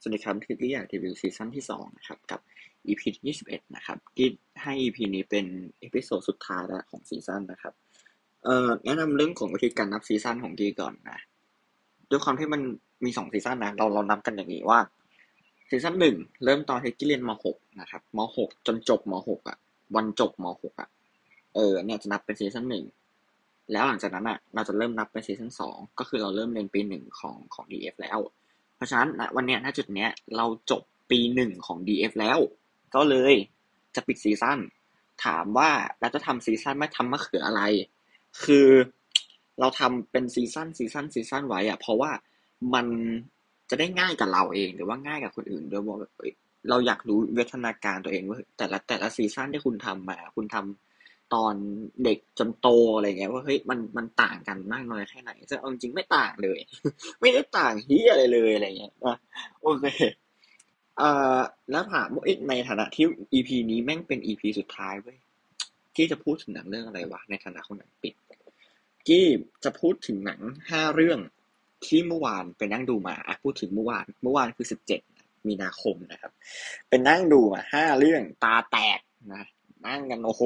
สวัสดีครับที่กี้อยากรีวิวซีซั่นที่สองนะครับกับ EP ที่ยี่สิบเอ็ดนะครับกี้ให้ EP นี้เป็น episode สุดท้ายแล้วของซีซั่นนะครับเอ่อแนะนำเรื่องของวิธีการนับซีซั่นของกี้ก่อนนะด้วยความที่มันมีสองซีซั่นนะเราเรานับกันอย่างนี้ว่าซีซั่นหนึ่งเริ่มตอนที่กี้เรียนมหกนะครับมหกจนจบมหกอะ วันจบมหกอะเออเนี่ยจะนับเป็นซีซั่นหนึ่งแล้วหลังจากนั้นอะเราจะเริ่มนับเป็นซีซั่นสองก็คือเราเริ่มเรียนปีหนึ่งของของ DF แล้ว เพราะฉะนั้นวันนี้ณจุดเนี้ยเราจบปีหนึ่งของ DF แล้ว ก็เลยจะปิดซีซั่นถามว่าเราจะทำซีซั่นไปทำมะเขืออะไร คือเราทำเป็นซีซั่นซีซั่นซีซั่นไว้อะเพราะว่ามันจะได้ง่ายกับเราเองหรือว่าง่ายกับคนอื่นด้วยว่าเราอยากรู้วิวัฒนาการตัวเองว่าแต่ละแต่ละซีซั่นที่คุณทำมา คุณทำ ตอนเด็กจนโตอะไรเงี้ยว่าเฮ้ยมันมันต่างกันมากน้อยแค่ไหนซึ่งเอาจริงไม่ต่างเลย ไม่ได้ต่างเฮียอะไรเลยอะไรเงี้ยนะโอเคเอ่อแล้วถามว่าในฐานะที่ EP นี้แม่งเป็น EP สุดท้ายเว้ยกี้จะพูดถึงหนังเรื่องอะไรวะในฐานะคนหนังปิดกี้จะพูดถึงหนังห้าเรื่องที่เมื่อวานไปนั่งดูมาอะพูดถึงเมื่อวาน เมื่อวานคือสิบเจ็ดมีนาคมนะครับ เป็นนั่งดูมาห้าเรื่องตาแตกนะนั่งกันโอ้โห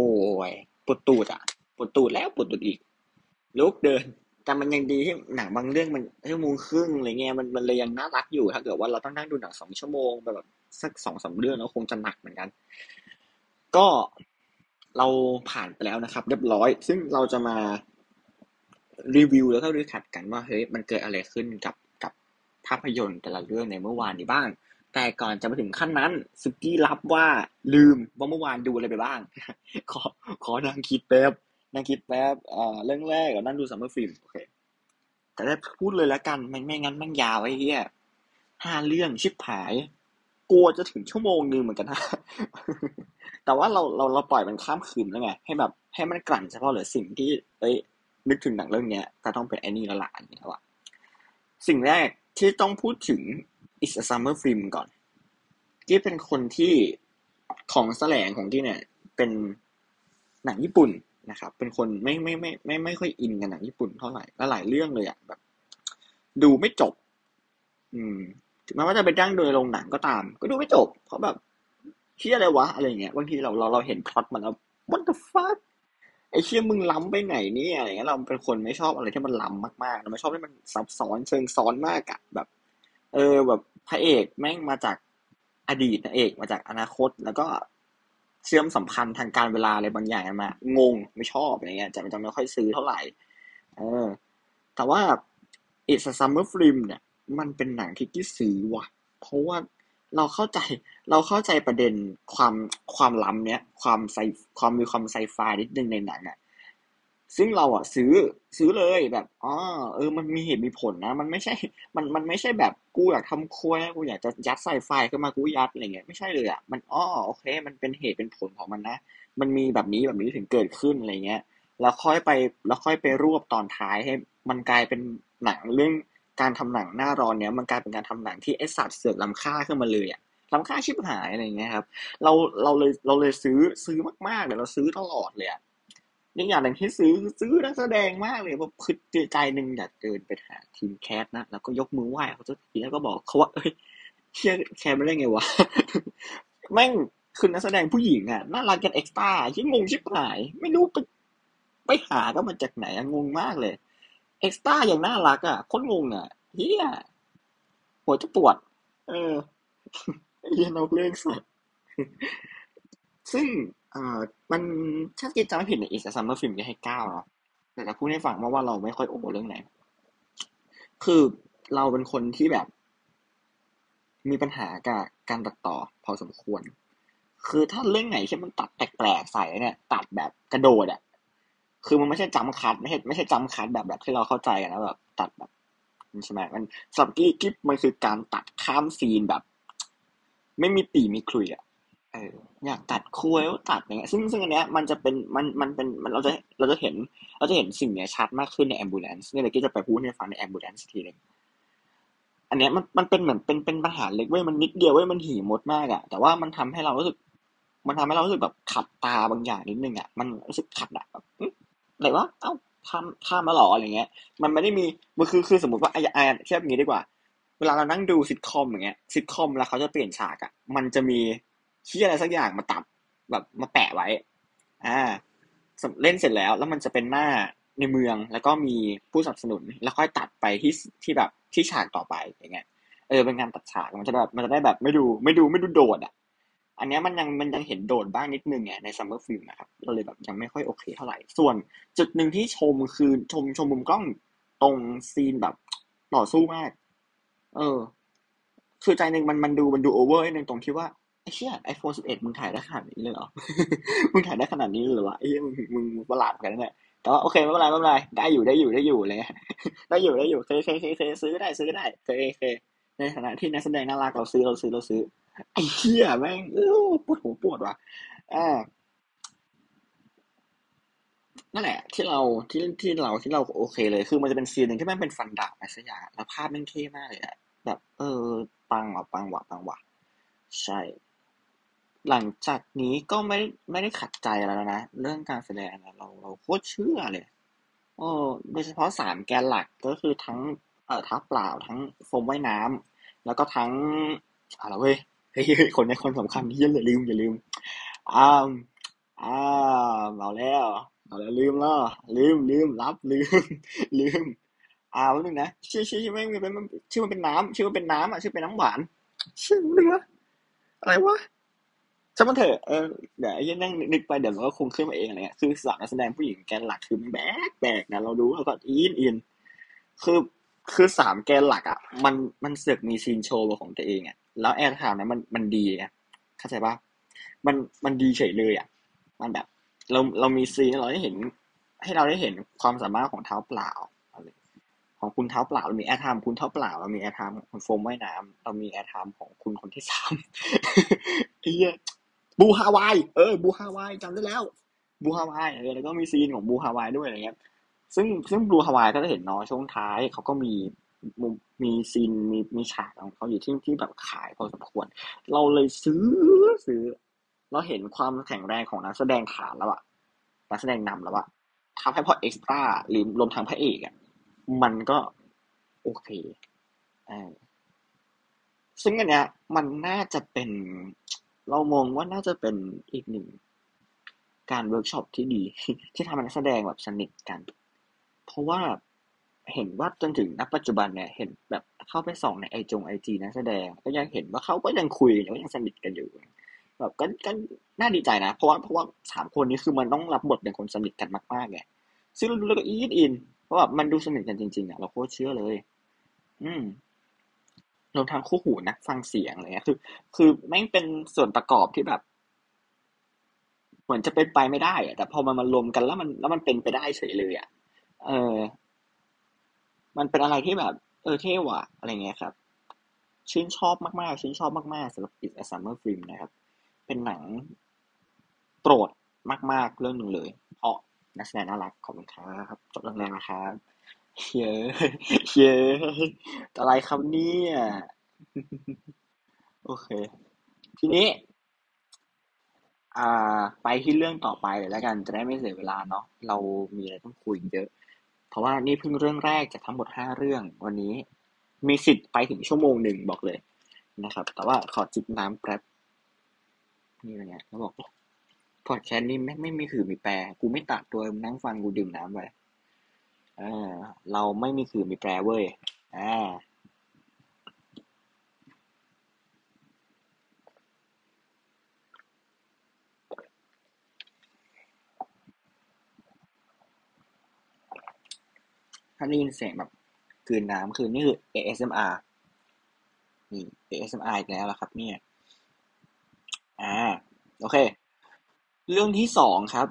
ปวดตูดอะปวดตูดแล้วปวดตูดอีกลุกเดิน แต่มันยังดีที่หนังบางเรื่องมันชั่วโมงครึ่งอะไรเงี้ยมันมันเลยยังน่ารักอยู่ถ้าเกิดว่าเราต้องนั่งดูหนังสองชั่วโมงแบบสักสองสาเรื่องแล้วคงจะหนักเหมือนกัน ก็เราผ่านไปแล้วนะครับ เรียบร้อย ซึ่งเราจะมารีวิวแล้วก็รีแคปกันว่าเฮ้ยมันเกิดอะไรขึ้นกับกับภาพยนตร์แต่ละเรื่องในเมื่อวานนี้บ้าง แต่ก่อนจะมาถึงขั้นนั้นสุกี้รับว่าลืมว่าเมื่อวานดูอะไรไปบ้าง ขอขอนั่งคิดแป๊บนั่งคิดแป๊บเอ่อเรื่องแรกก็นั่งดู Summer Film โอเคแต่ได้พูดเลยแล้วกันมันไม่งั้นมันยาวไอ้เหี้ยห้าเรื่องชิบหายกลัวจะถึงชั่วโมงนึงเหมือนกันนะแต่ว่าเราเราเราปล่อยมันข้ามคืนแล้วไงให้แบบ ให้มันกลั่นเฉพาะเหลือสิ่งที่เอ้ยนึกถึงหนังเรื่องเนี้ยก็ต้องเป็นไอ้นี่ละละอันนี้แล้วอะสิ่งแรกที่ต้องพูดถึง is a summer film ก่อนที่เป็นคนที่ของแสลงของที่เนี่ย เป็นหนังญี่ปุ่นนะครับ เป็นคนไม่ไม่ไม่ไม่ไม่ค่อยอินกับหนังญี่ปุ่นเท่าไหร่และหลายเรื่องเลยอะแบบ ดูไม่จบ อืมถึงแม้ว่าจะไปดั้งโดยโรงหนังก็ตาม ก็ดูไม่จบ เพราะแบบเชี่ยอะไรวะอะไรเงี้ยบางทีเราเราเราเห็นพล็อตมันแล้ว what the fuck ไอ้เชี่ยมึงล้ำไปไหนนี่อะไรเงี้ยเราเป็นคนไม่ชอบอะไรที่มันล้ำมากๆเราไม่ชอบให้มันซับซ้อนเชิงซ้อนมากอะแบบ เออแบบพระเอกแม่งมาจากอดีตนางเอกมาจากอนาคต แล้วก็เชื่อมสัมพันธ์ทางการเวลาอะไรบางอย่างมางงไม่ชอบอะไรเงี้ยจะจะไม่ค่อยซื้อเท่าไหร่ เออ แต่ว่า It's a Summer Film เนี่ย มันเป็นหนังที่กี้ซื้อว่ะ เพราะว่าเราเข้าใจเราเข้าใจประเด็นความความล้ำเนี้ยความไซความมีความไซไฟนิดนึงในหนังอะ ซึ่งเราอะซื้อซื้อเลยแบบอ๋อเออ มันมีเหตุมีผลนะ มันไม่ใช่ มันมันไม่ใช่แบบกูอยากทำครัวกูอยากจะยัดไซไฟขึ้นมากูยัดอะไรเงี้ยไม่ใช่เลยอะมันอ๋อโอเค มันเป็นเหตุเป็นผลของมันนะ มันมีแบบนี้แบบนี้ถึงเกิดขึ้นอะไรเงี้ยแล้วค่อยไปแล้วค่อยไปรวบตอนท้ายให้ มันกลายเป็นหนังเรื่องการทำหนังหน้าร้อนเนี้ยมันกลายเป็นการทำหนังที่ไอสัตว์เสือกล้ำค่าขึ้นมาเลยอะล้ำค่าชิบหายอะไรเงี้ยครับ เราเราเลยเราเลยซื้อซื้อมากๆเลยเราซื้อตลอดเลยอะ ยังอย่างหนึ่งที่ซื้อซื้อนักแสดงมากเลยว่าคือใจหนึ่งอยากเดินไปหาทีม cast นะแล้วก็ยกมือไหว้เขาสักทีแล้วก็บอกเขาว่าเอ้ยเชี่ย cast ไม่ได้ไงวะแม่งคือนักแสดงผู้หญิงอะน่ารักกันเอ็กซ์ต้าชิงงชิบหาย ไม่รู้ไปไปหากันมาจากไหนงงมากเลย เอ็กซ์ต้าอย่างน่ารักอะคนงงอะเหี้ยหัวจะปวด เออเรียนอาเรื่องสัตว์ ซึ่งเอ่อมันถ้ากินจำไม่ผิดในอีสซัมเมอร์ฟิล์มจะให้เก้าเนาะแต่จะพูดให้ฟังว่าว่าเราไม่ค่อยโอ้เรื่องไหน คือเราเป็นคนที่แบบ มีปัญหากับการตัดต่อพอสมควร คือถ้าเรื่องไหนที่มันตัดแปลกๆใส่เนี่ย ตัดแบบกระโดดอะคือมันไม่ใช่จำคัดไม่ใช่ไม่ใช่จำคัดแบบแบบที่เราเข้าใจกันนะแบบ ตัดแบบใช่ไหมมันสับกี้กิ๊บมันคือการตัดข้ามซีนแบบ ไม่มีปี่มีขลุ่ยอะ เอออยากตัดคุยตัดอย่างเงี้ยซึ่งซึ่งอันเนี้ยมันจะเป็นมันมันเป็นมันเราจะเราจะเห็น เราจะเห็นสิ่งเนี้ยชัดมากขึ้นใน Ambulance เนี่ยเดี๋ยวกี้จะไปพูดให้ฟังใน Ambulance ทีนึงอันเนี้ยมันมันเป็นเหมือนเป็นเป็นปัญหาเล็กเว้ยมันนิดเดียวเว้ยมันหีมดมากอะแต่ว่ามันทำให้เรารู้สึก มันทำให้เรารู้สึกแบบขัดตาบางอย่างนิดนึงอะมันรู้สึกขัดอะแบบอะไรวะเอ้าข้ามข้ามมาหรออะไรเงี้ย มันไม่ได้มีมันคือคือสมมติว่าไอ้ไอ้เทียบงี้ดีกว่า เวลาเรานั่งดูซิทคอมอย่างเงี้ยซิทคอมแล้วเขาจะเปลี่ยนฉากอะมันจะมี ที่อะไรสักอย่างมาตัดแบบมาแปะไว้ อ่า เล่นเสร็จแล้ว แล้วมันจะเป็นหน้าในเมืองแล้วก็มีผู้สนับสนุน แล้วค่อยตัดไปที่ที่แบบที่ฉากต่อไปอย่างเงี้ยเออเป็นการตัดฉากมันจะแบบมันจะได้แบบไม่ดูไม่ดูไม่ดูโดดอะ อันนี้มันยังมันยังเห็นโดดบ้างนิดนึงไงใน Summer Film นะครับเราเลยแบบยังไม่ค่อยโอเคเท่าไหร่ ส่วนจุดหนึ่งที่ชมคือชมชมมุมกล้องตรงซีนแบบต่อสู้มาก เออ คือใจหนึ่งมันมันดูมันดูโอเวอร์นึงตรงที่ว่า ไอ้เชี่ยไอโฟนสิบเอ็ดมึงถ่ายได้ขนาดนี้เลยเหรอ มึงถ่ายได้ขนาดนี้เลยเหรอวะไอ้เหี้ยมึงมึงประหลาดกันเนี่ยแต่ว่าโอเคไม่เป็นไรไม่เป็นไรได้อยู่ได้อยู่ได้อยู่เลยได้อยู่ได้อยู่เคยเคยเคยเคยซื้อได้ซื้อได้เคยเคยในฐานะที่นักแสดงน่ารักเราซื้อเราซื้อเราซื้อไอ้เหี้ยแม่งปวดหัวปวดว่ะอ่านั่นแหละ ที่เราที่ที่เราที่เราโอเคเลยคือมันจะเป็นซีนหนึ่งที่แม่งเป็นฟันดาบอะไรสักอย่างแล้วภาพแม่งเท่มากเลยอะแบบ เออปังว่ะปังว่ะปังว่ะใช่ หลังจากนี้ก็ไม่ไม่ได้ขัดใจอะไรแล้วนะ เรื่องการแสดงเราเราโคตรเชื่อเลยโอ้โดยเฉพาะสามแกนหลักก็คือทั้งเอ่อทับเปล่าทั้งโฟมว่ายน้ำแล้วก็ทั้งอะไรเว้ยเฮ้ยคนในคนสำคัญที่อย่าลืมอย่าลืมอ้าวอ้าวเอาแล้วเอาแล้วลืมแล้วลืมลืมรับลืมลืมอ่าวนึงนะชื่อชื่อชื่อไม่เป็นชื่อมันเป็นน้ำชื่อมันเป็นน้ำอะชื่อเป็นน้ำหวานชื่อเรืออะไรวะ ช่างมันเถอะเออเดี๋ยวไอ้ยังนั่งนึกไปเดี๋ยวมันก็คงขึ้นมาเองอะไรเงี้ยคือสาวนักแสดงผู้หญิงแกนหลักคือแบกแบกนะเราดูแล้วก็อินอินคือคือสามแกนหลักอะ มันมันเสือกมีซีนโชว์ของตัวเองอะแล้ว airtime นั้นมันมันดีไงเข้าใจปะมันมันดีเฉยเลยอะ มันแบบ เราเรามีซีนเราได้เห็น ให้เราได้เห็นความสามารถของเท้าเปล่าของคุณเท้าเปล่าเรามี airtime คุณเท้าเปล่าเรามี airtime ของคุณโฟมว่ายน้ำเรามี airtime ของคุณคนที่สามเฮีย บูฮาวายเออบูฮาวายจำได้แล้วบูฮาวายเออแล้วก็มีซีนของบูฮาวายด้วยอะไรเงี้ย ซึ่งซึ่งบูฮาวายก็จะเห็นน้อยช่วงท้ายเขาก็มีมีซีนมีมีฉากของเขาอยู่ที่ที่แบบขายพอสมควร เราเลยซื้อซื้อ เราเห็นความแข็งแรงของนักแสดงฐาแล้วอะนักแสดงนำแล้วอะทำให้พอเอ็กซ์ตร้าหรือรวมทั้งพระเอกอะมันก็โอเคอซึ่งอันเนี้ยมันน่าจะเป็น เรามองว่าน่าจะเป็นอีกหนึ่ง การเวิร์กช็อปที่ดี ที่ทำให้นักแสดงแบบสนิทกัน เพราะว่าเห็นว่าจนถึงณปัจจุบันเนี่ย เห็นแบบเข้าไปส่องในไอจงไอจีนักแสดง ก็ยังเห็นว่าเขาก็ยังคุยกันยังสนิทกันอยู่แบบก็ก็น่าดีใจนะ เพราะว่าเพราะว่าสามคนนี้คือมันต้องรับบทเป็นคนสนิทกันมากๆไงซึ่งเราดูแล้วก็อินอินอะแบบมันดูสนิทกันจริงๆอะเราโคตรเชื่อเลย อืม เราทางคู่หูนักฟังเสียงอะไรเงี้ยคือ คือแม่งเป็นส่วนประกอบที่แบบ เหมือนจะเป็นไปไม่ได้อะแต่พอมันมารวมกันแล้วมันแล้วมันเป็นไปได้เฉยเลยอะเออ มันเป็นอะไรที่แบบ เออเท่ว่ะอะไรเงี้ยครับชื่นชอบมากๆชื่นชอบมากๆสำหรับ It's a Summer Film นะครับ เป็นหนังโปรดมาก ๆ เรื่องหนึ่งเลย เพราะนักแสดงน่ารักขอบคุณครับ จบแรงๆนะครับ เยอะเยอะอะไรครับเนี่ย โอเค ทีนี้ อ่า ไปที่เรื่องต่อไปเลยแล้วกันจะได้ไม่เสียเวลาเนาะเรามีอะไรต้องคุยเยอะ เพราะว่านี่เพิ่งเรื่องแรกจากทั้งหมดห้าเรื่องวันนี้ มีสิทธิ์ไปถึงชั่วโมงหนึ่งบอกเลยนะครับ แต่ว่าขอจิบน้ำแป๊บนี่อะไรเงี้ยแล้วบอกพอดแคสต์นี่ไม่ไม่มีคือมีแปลกูไม่ตัดตัวนั่งฟังกูดื่มน้ำไป อ่าเราไม่มีคือมีแปลเว้ยอ่าถ้าได้ยินเสียงแบบคืนน้ำคือนี่คือ ASMR นี่ ASMR อีกแล้วล่ะครับ เนี่ย อ่า โอเค เรื่องที่สองครับ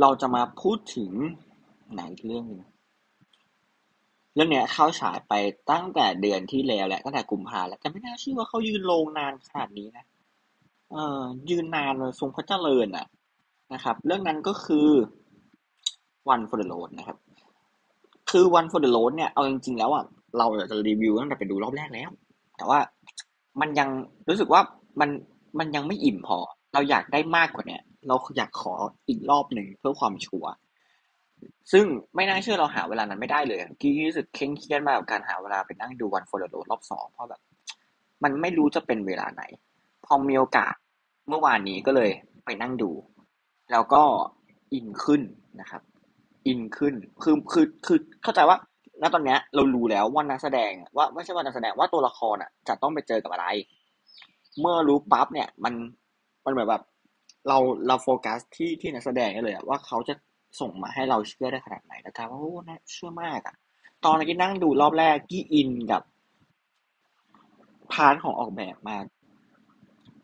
เราจะมาพูดถึงไหนเรื่องนึง เรื่องเนี้ยเข้าฉายไปตั้งแต่เดือนที่แล้วแหละ ตั้งแต่กุมภาแล้ว แต่ไม่น่าเชื่อว่าเขายืนโรงนานขนาดนี้นะ เออยืนนานเลยทรงพระเจริญอะ นะครับ เรื่องนั้นก็คือ One for the Road นะครับ คือ One for the Road เนี่ย เอาจริงๆแล้วอะ เราจะรีวิวตั้งแต่ไปดูรอบแรกแล้ว แต่ว่ามันยังรู้สึกว่ามันมันยังไม่อิ่มพอ เราอยากได้มากกว่าเนี้ยเราอยากขออีกรอบหนึ่งเพื่อความชัวร์ ซึ่งไม่น่าเชื่อเราหาเวลานั้นไม่ได้เลยกี้รู้สึกเคร่งเครียดมากกับการหาเวลาไปนั่งดูวันโฟลโดรอบสองเพราะแบบ มันไม่รู้จะเป็นเวลาไหน พอมีโอกาสเมื่อวานนี้ก็เลยไปนั่งดู แล้วก็อินขึ้นนะครับ อินขึ้นคือคือคือเข้าใจว่าณตอนเนี้ยเรารู้แล้วว่านักแสดงว่าไม่ใช่ว่านักแสดงว่าตัวละครอะ จะต้องไปเจอกับอะไร เมื่อรู้ปั๊บเนี่ย มันมันเหมือนแบบ เราเราโฟกัสที่ที่นักแสดงเลยอะว่าเขาจะ ส่งมาให้เราเชื่อได้ขนาดไหนนะครับว่าโอ้น่าเชื่อมากอะตอนที่นั่งดูรอบแรกกี้อินกับ part ของออกแบบมาก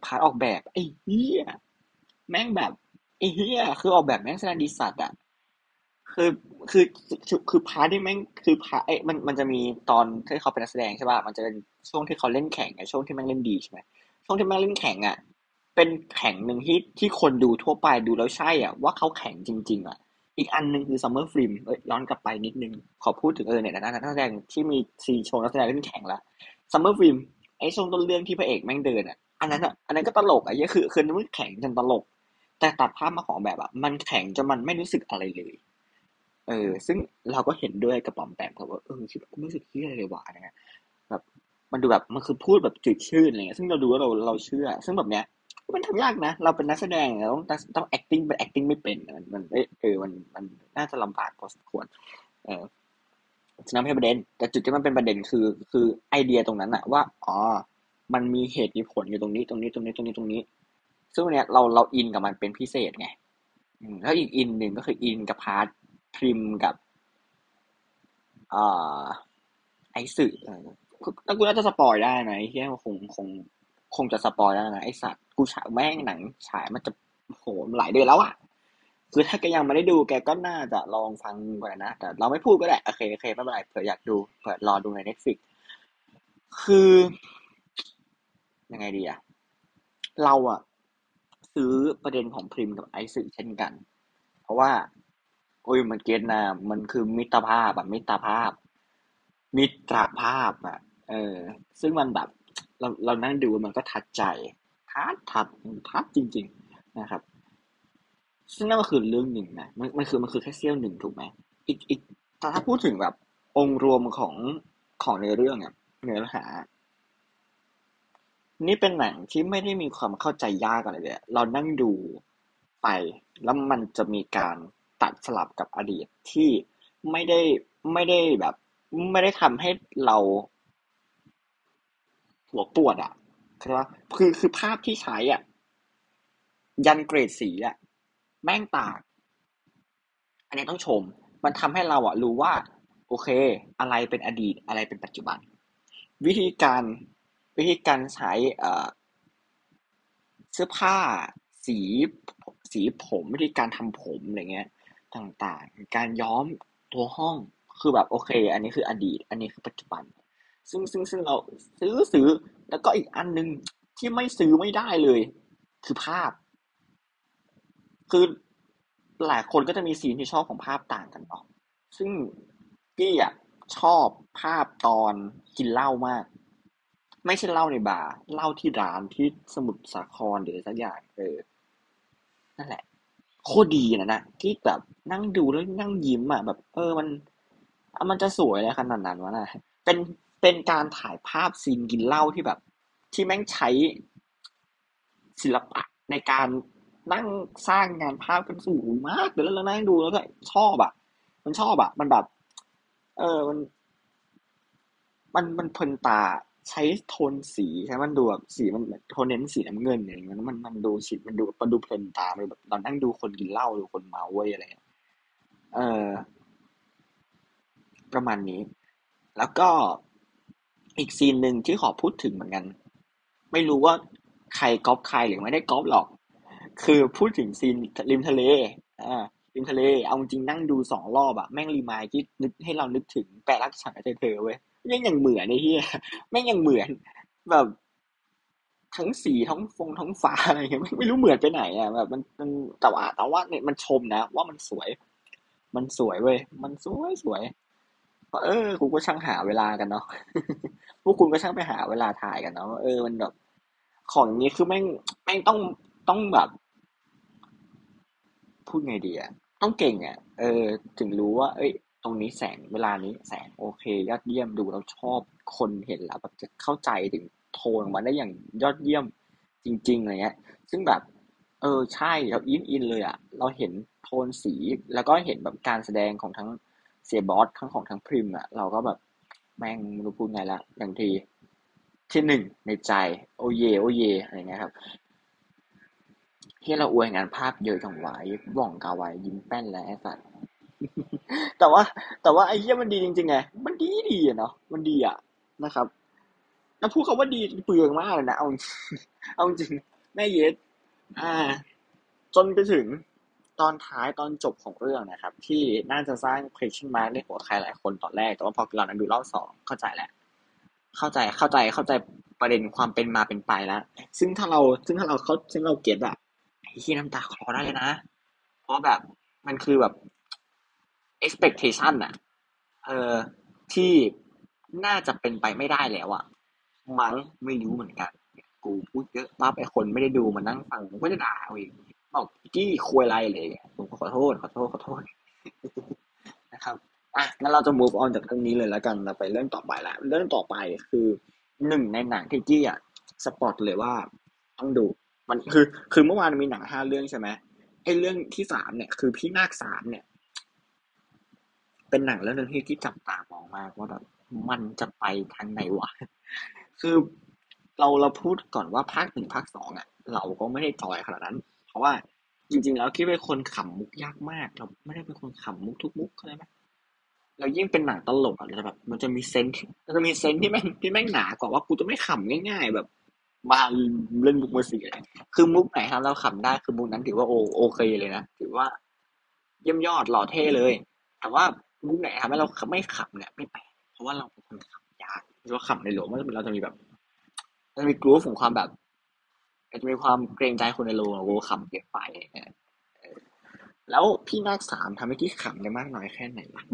part ออกแบบไอ้เหี้ยแม่งแบบไอ้เหี้ยคือออกแบบแม่งแสดงดีสัตว์อะคือคือคือ part ที่แม่งคือ part ไอ้มันมันจะมีตอนที่เขาเป็นนักแสดงใช่ป่ะมันจะเป็นช่วงที่เขาเล่นแข็งไงช่วงที่แม่งเล่นดีใช่ไหมช่วงที่แม่งเล่นแข็งอะเป็นแข็งหนึ่งที่ที่คนดูทั่วไปดูแล้วใช่อะว่าเขาแข็งจริง ๆ อะ อีกอันหนึ่งคือ Summer Film เอ้ยย้อนกลับไปนิดนึง ขอพูดถึงเออเนี่ยนะนักแสดงที่มีซีนโชว์นักแสดงเล่นแข็งละ Summer Film ไอ้ช่วงต้นเรื่องที่พระเอกแม่งเดินอะอันนั้นอะอันนั้นก็ตลกอะยังคือคือมันแข็งจนตลก แต่ตัดภาพมาของแบบอะมันแข่งจนมันไม่รู้สึกอะไรเลยเออซึ่งเราก็เห็นด้วยกับปอมแปมครับว่าเออคิดไม่รู้สึกที่อะไรเลยว่ะนะแบบมันดูแบบมันคือพูดแบบจืดชืดอะไรเงี้ยซึ่งเราดูว่าเราเราเชื่อ ซึ่งแบบเนี้ย มันทำยากนะ เราเป็นนักแสดงเราต้องต้อง acting เป็น acting ไม่เป็น มันมันเออมันมันน่าจะลำบากพอสมควร เออฉะนั้นไม่ประเด็น แต่จุดที่มันเป็นประเด็นคือ คือไอเดียตรงนั้นอะว่าอ๋อมันมีเหตุมีผลอยู่ตรงนี้ตรงนี้ตรงนี้ตรงนี้ตรงนี้ ซึ่งเนี้ยเราเราอินกับมันเป็นพิเศษไงแล้วอีกอินหนึ่งก็คืออินกับ part พริมกับอ่าไอสื่อแล้วกูน่าจะ spoil ได้ไหมที่คงคงคงจะ spoil แล้วนะไอสัตว์ กูฉายแม่งหนัง ฉายมันจะโหหลายเดือนแล้วอะคือถ้าแกยังไม่ได้ดูแกก็น่าจะลองฟังก่อนนะ แต่เราไม่พูดก็ได้ โอเคโอเคไม่เป็นไรเผื่ออยากดูเผื่อรอดูใน Netflix คือยังไงดีอะเราอะซื้อประเด็นของพริมกับไอซ์เช่นกัน เพราะว่าโอ้ยมันเกตนะมันคือมิตรภาพแบบมิตรภาพ มิตรภาพอะเออ ซึ่งมันแบบเราเรานั่งดูมันก็ทัดใจ ทัดทัดทัดจริง ๆนะครับ ซึ่งนั่นก็คือเรื่องหนึ่งนะมันมันคือมันคือแค่เสี้ยวหนึ่งถูกไหมอีกอีกแต่ถ้าพูดถึงแบบองค์รวมของของในเรื่องเนี่ยเนื้อหา นี่เป็นหนังที่ไม่ได้มีความเข้าใจยากอะไรเลยเรานั่งดูไป แล้วมันจะมีการตัดสลับกับอดีตที่ไม่ได้ไม่ได้แบบ ไม่ได้ทำให้เราหัวปวดอะ คือว่าคือคือภาพที่ใช้อะ ยันเกรดสีอะ แม่งต่าง อันนี้ต้องชม มันทำให้เราอะ รู้ว่า โอเค อะไรเป็นอดีตอะไรเป็นปัจจุบัน วิธีการวิธีการใช้เสื้อผ้าสีสีผมวิธีการทำผมอะไรเงี้ย ต่างๆ การย้อมตัวห้องคือแบบโอเค อันนี้คืออดีต อันนี้คือปัจจุบัน ซึ่งซึ่งซึ่งเราซื้อซื้อแล้วก็อีกอันหนึ่งที่ไม่ซื้อไม่ได้เลย คือภาพ คือหลายคนก็จะมีสีที่ชอบของภาพต่างกันเนาะซึ่งกี้อะชอบภาพตอนกินเหล้ามาก ไม่ใช่เหล้าในบาร์เหล้าที่ร้านที่สมุทรสาครหรือสักอย่างเออนั่นแหละ โคตรดีนะนะที่แบบนั่งดูแล้วนั่งยิ้มอะแบบ เออมันมันจะสวยอะไรขนาดนั้นวะนะเป็น เป็นการถ่ายภาพซีนกินเหล้าที่แบบ ที่แม่งใช้ศิลปะในการนั่งสร้างงานภาพกันสูงมากเดี๋ยวเรานั่งดูแล้วก็ชอบอะ มันชอบอะ มันแบบ เออมัน มันมันเพลินตาใช้โทนสีใช่มันดูแบบสีมันโทนเน้นสีน้ำเงินอย่างเงี้ยมันมันดูสีมันดูมันดูเพลินตามันแบบตอนนั่งดูคนกินเหล้าดูคนเมาเว้ยอะไรเออ ประมาณนี้ แล้วก็ อีกซีนหนึ่งที่ขอพูดถึงเหมือนกัน ไม่รู้ว่าใครก๊อปใครหรือไม่ได้ก๊อปหรอก คือพูดถึงซีนริมทะเลอ่าริมทะเล เอาจริงนั่งดูสองรอบอะแม่งรีมายที่นึกให้เรานึกถึงแปลรักฉันกับเธอเว้ยแม่งยังเหมือนไอ้เหี้ยแม่งยังเหมือน แบบ ทั้งสีทั้งฟงทั้งฟ้าอะไรเงี้ยไม่รู้เหมือนไปไหนอะแบบ มันมันแต่ว่าแต่ว่าเนี่ยมันชมนะ ว่ามันสวย มันสวยเว้ยมันสวยสวย เออกูก็ช่างหาเวลากันเนาะพวกคุณก็ช่างไปหาเวลาถ่ายกันเนาะเออมันแบบของนี้คือแม่งแม่งต้องต้องแบบ พูดไงดีอะต้องเก่งอะเออ ถึงรู้ว่า เอ้ย ตรงนี้แสงเวลานี้แสงโอเค ยอดเยี่ยมดูเราชอบคนเห็นแล้วแบบจะเข้าใจถึงโทนมาได้อย่างยอดเยี่ยมจริงๆอะไรเงี้ย ซึ่งแบบ เออใช่เราอินอินเลยอะเราเห็นโทนสีแล้วก็เห็นแบบการแสดงของทั้ง เสียบอสทั้งของทั้งพริมอะเราก็แบบแม่งรู้พูดไงละบางทีที่หนึ่งในใจ โอเย โอเยอะไรเงี้ยครับที่เราอวยงานภาพเยอะจังหวายว่องกาไวยิ้มแป้นแล้วไอ้สัตว์แต่ว่า แต่ว่าไอ้เหี้ยมันดีจริงๆไงมันดีดีอะเนาะมันดีอะนะครับแล้วพูดคาว่าดีเปลืองมากเลยนะเอาเอาจริงแม่เย็ดอ่า จนไปถึง ตอนท้ายตอนจบของเรื่องนะครับ ที่น่าจะสร้าง question mark ในหัวใครหลายคนตอนแรก แต่ว่าพอเรานั้นดูรอบสองเข้าใจแล้วเข้าใจเข้าใจเข้าใจประเด็นความเป็นมาเป็นไปแล้วซึ่งถ้าเราซึ่งถ้าเราเขาซึ่งเราเก็ตอะไอ้ที่น้ำตาคลอได้เลยนะ เพราะแบบมันคือแบบ expectation อะเออที่น่าจะเป็นไปไม่ได้แล้วอะมั้งไม่รู้เหมือนกัน กูพูดเยอะปั๊บไอ้คนไม่ได้ดูมานั่งฟังไม่ได้ด่าเอาเอง บอกจี้คุยอะไรเลยผมขอโทษขอโทษขอโทษนะครับอะงั้นเราจะ move on จากเรื่องนี้เลยแล้วกันเราไปเรื่องต่อไปละเรื่องต่อไปคือหนึ่งในหนังที่จี้อะสปอร์ตเลยว่าต้องดู มันคือ คือเมื่อวานมีหนังห้าเรื่องใช่ไหมไอ้เรื่องที่สามเนี่ยคือพี่นาคสามเนี่ย เป็นหนังเรื่องนึงที่ที่จับตามองมากว่าแบบมันจะไปทางไหนวะคือเราเราพูดก่อนว่าภาคหนึ่งภาคสองอะ เราก็ไม่ได้จอยขนาดนั้น เพราะว่าจริง ๆ แล้วคิดเป็นคนขำมุกยากมาก เราไม่ได้เป็นคนขำมุกทุกมุกเข้าใจไหมเรายิ่งเป็นหนังตลกอะเราจะแบบ มันจะมีเซนส์มันจะมีเซนส์ที่แม่งที่แม่งหนากว่าว่ากูจะไม่ขำง่าย ๆ แบบ มาเล่นมุกมาสีอะไรคือมุกไหนครับเราขำได้คือมุกนั้นถือว่าโอโอเคเลยนะถือว่า เยี่ยมยอดหล่อเท่เลย แต่ว่ามุกไหนทำให้เราไม่ขำเนี่ยไม่แปลกเพราะว่าเราเป็นคนขำยากหรือว่าขำในโรงมันเราจะมีแบบมันมีกรุ๊ปของความแบบ จะมีความเกรงใจคนในโรงโว้ขำเก็บไปแล้วพี่นาคสามทำให้กี้ขำได้มากน้อยแค่ไหนล่ะ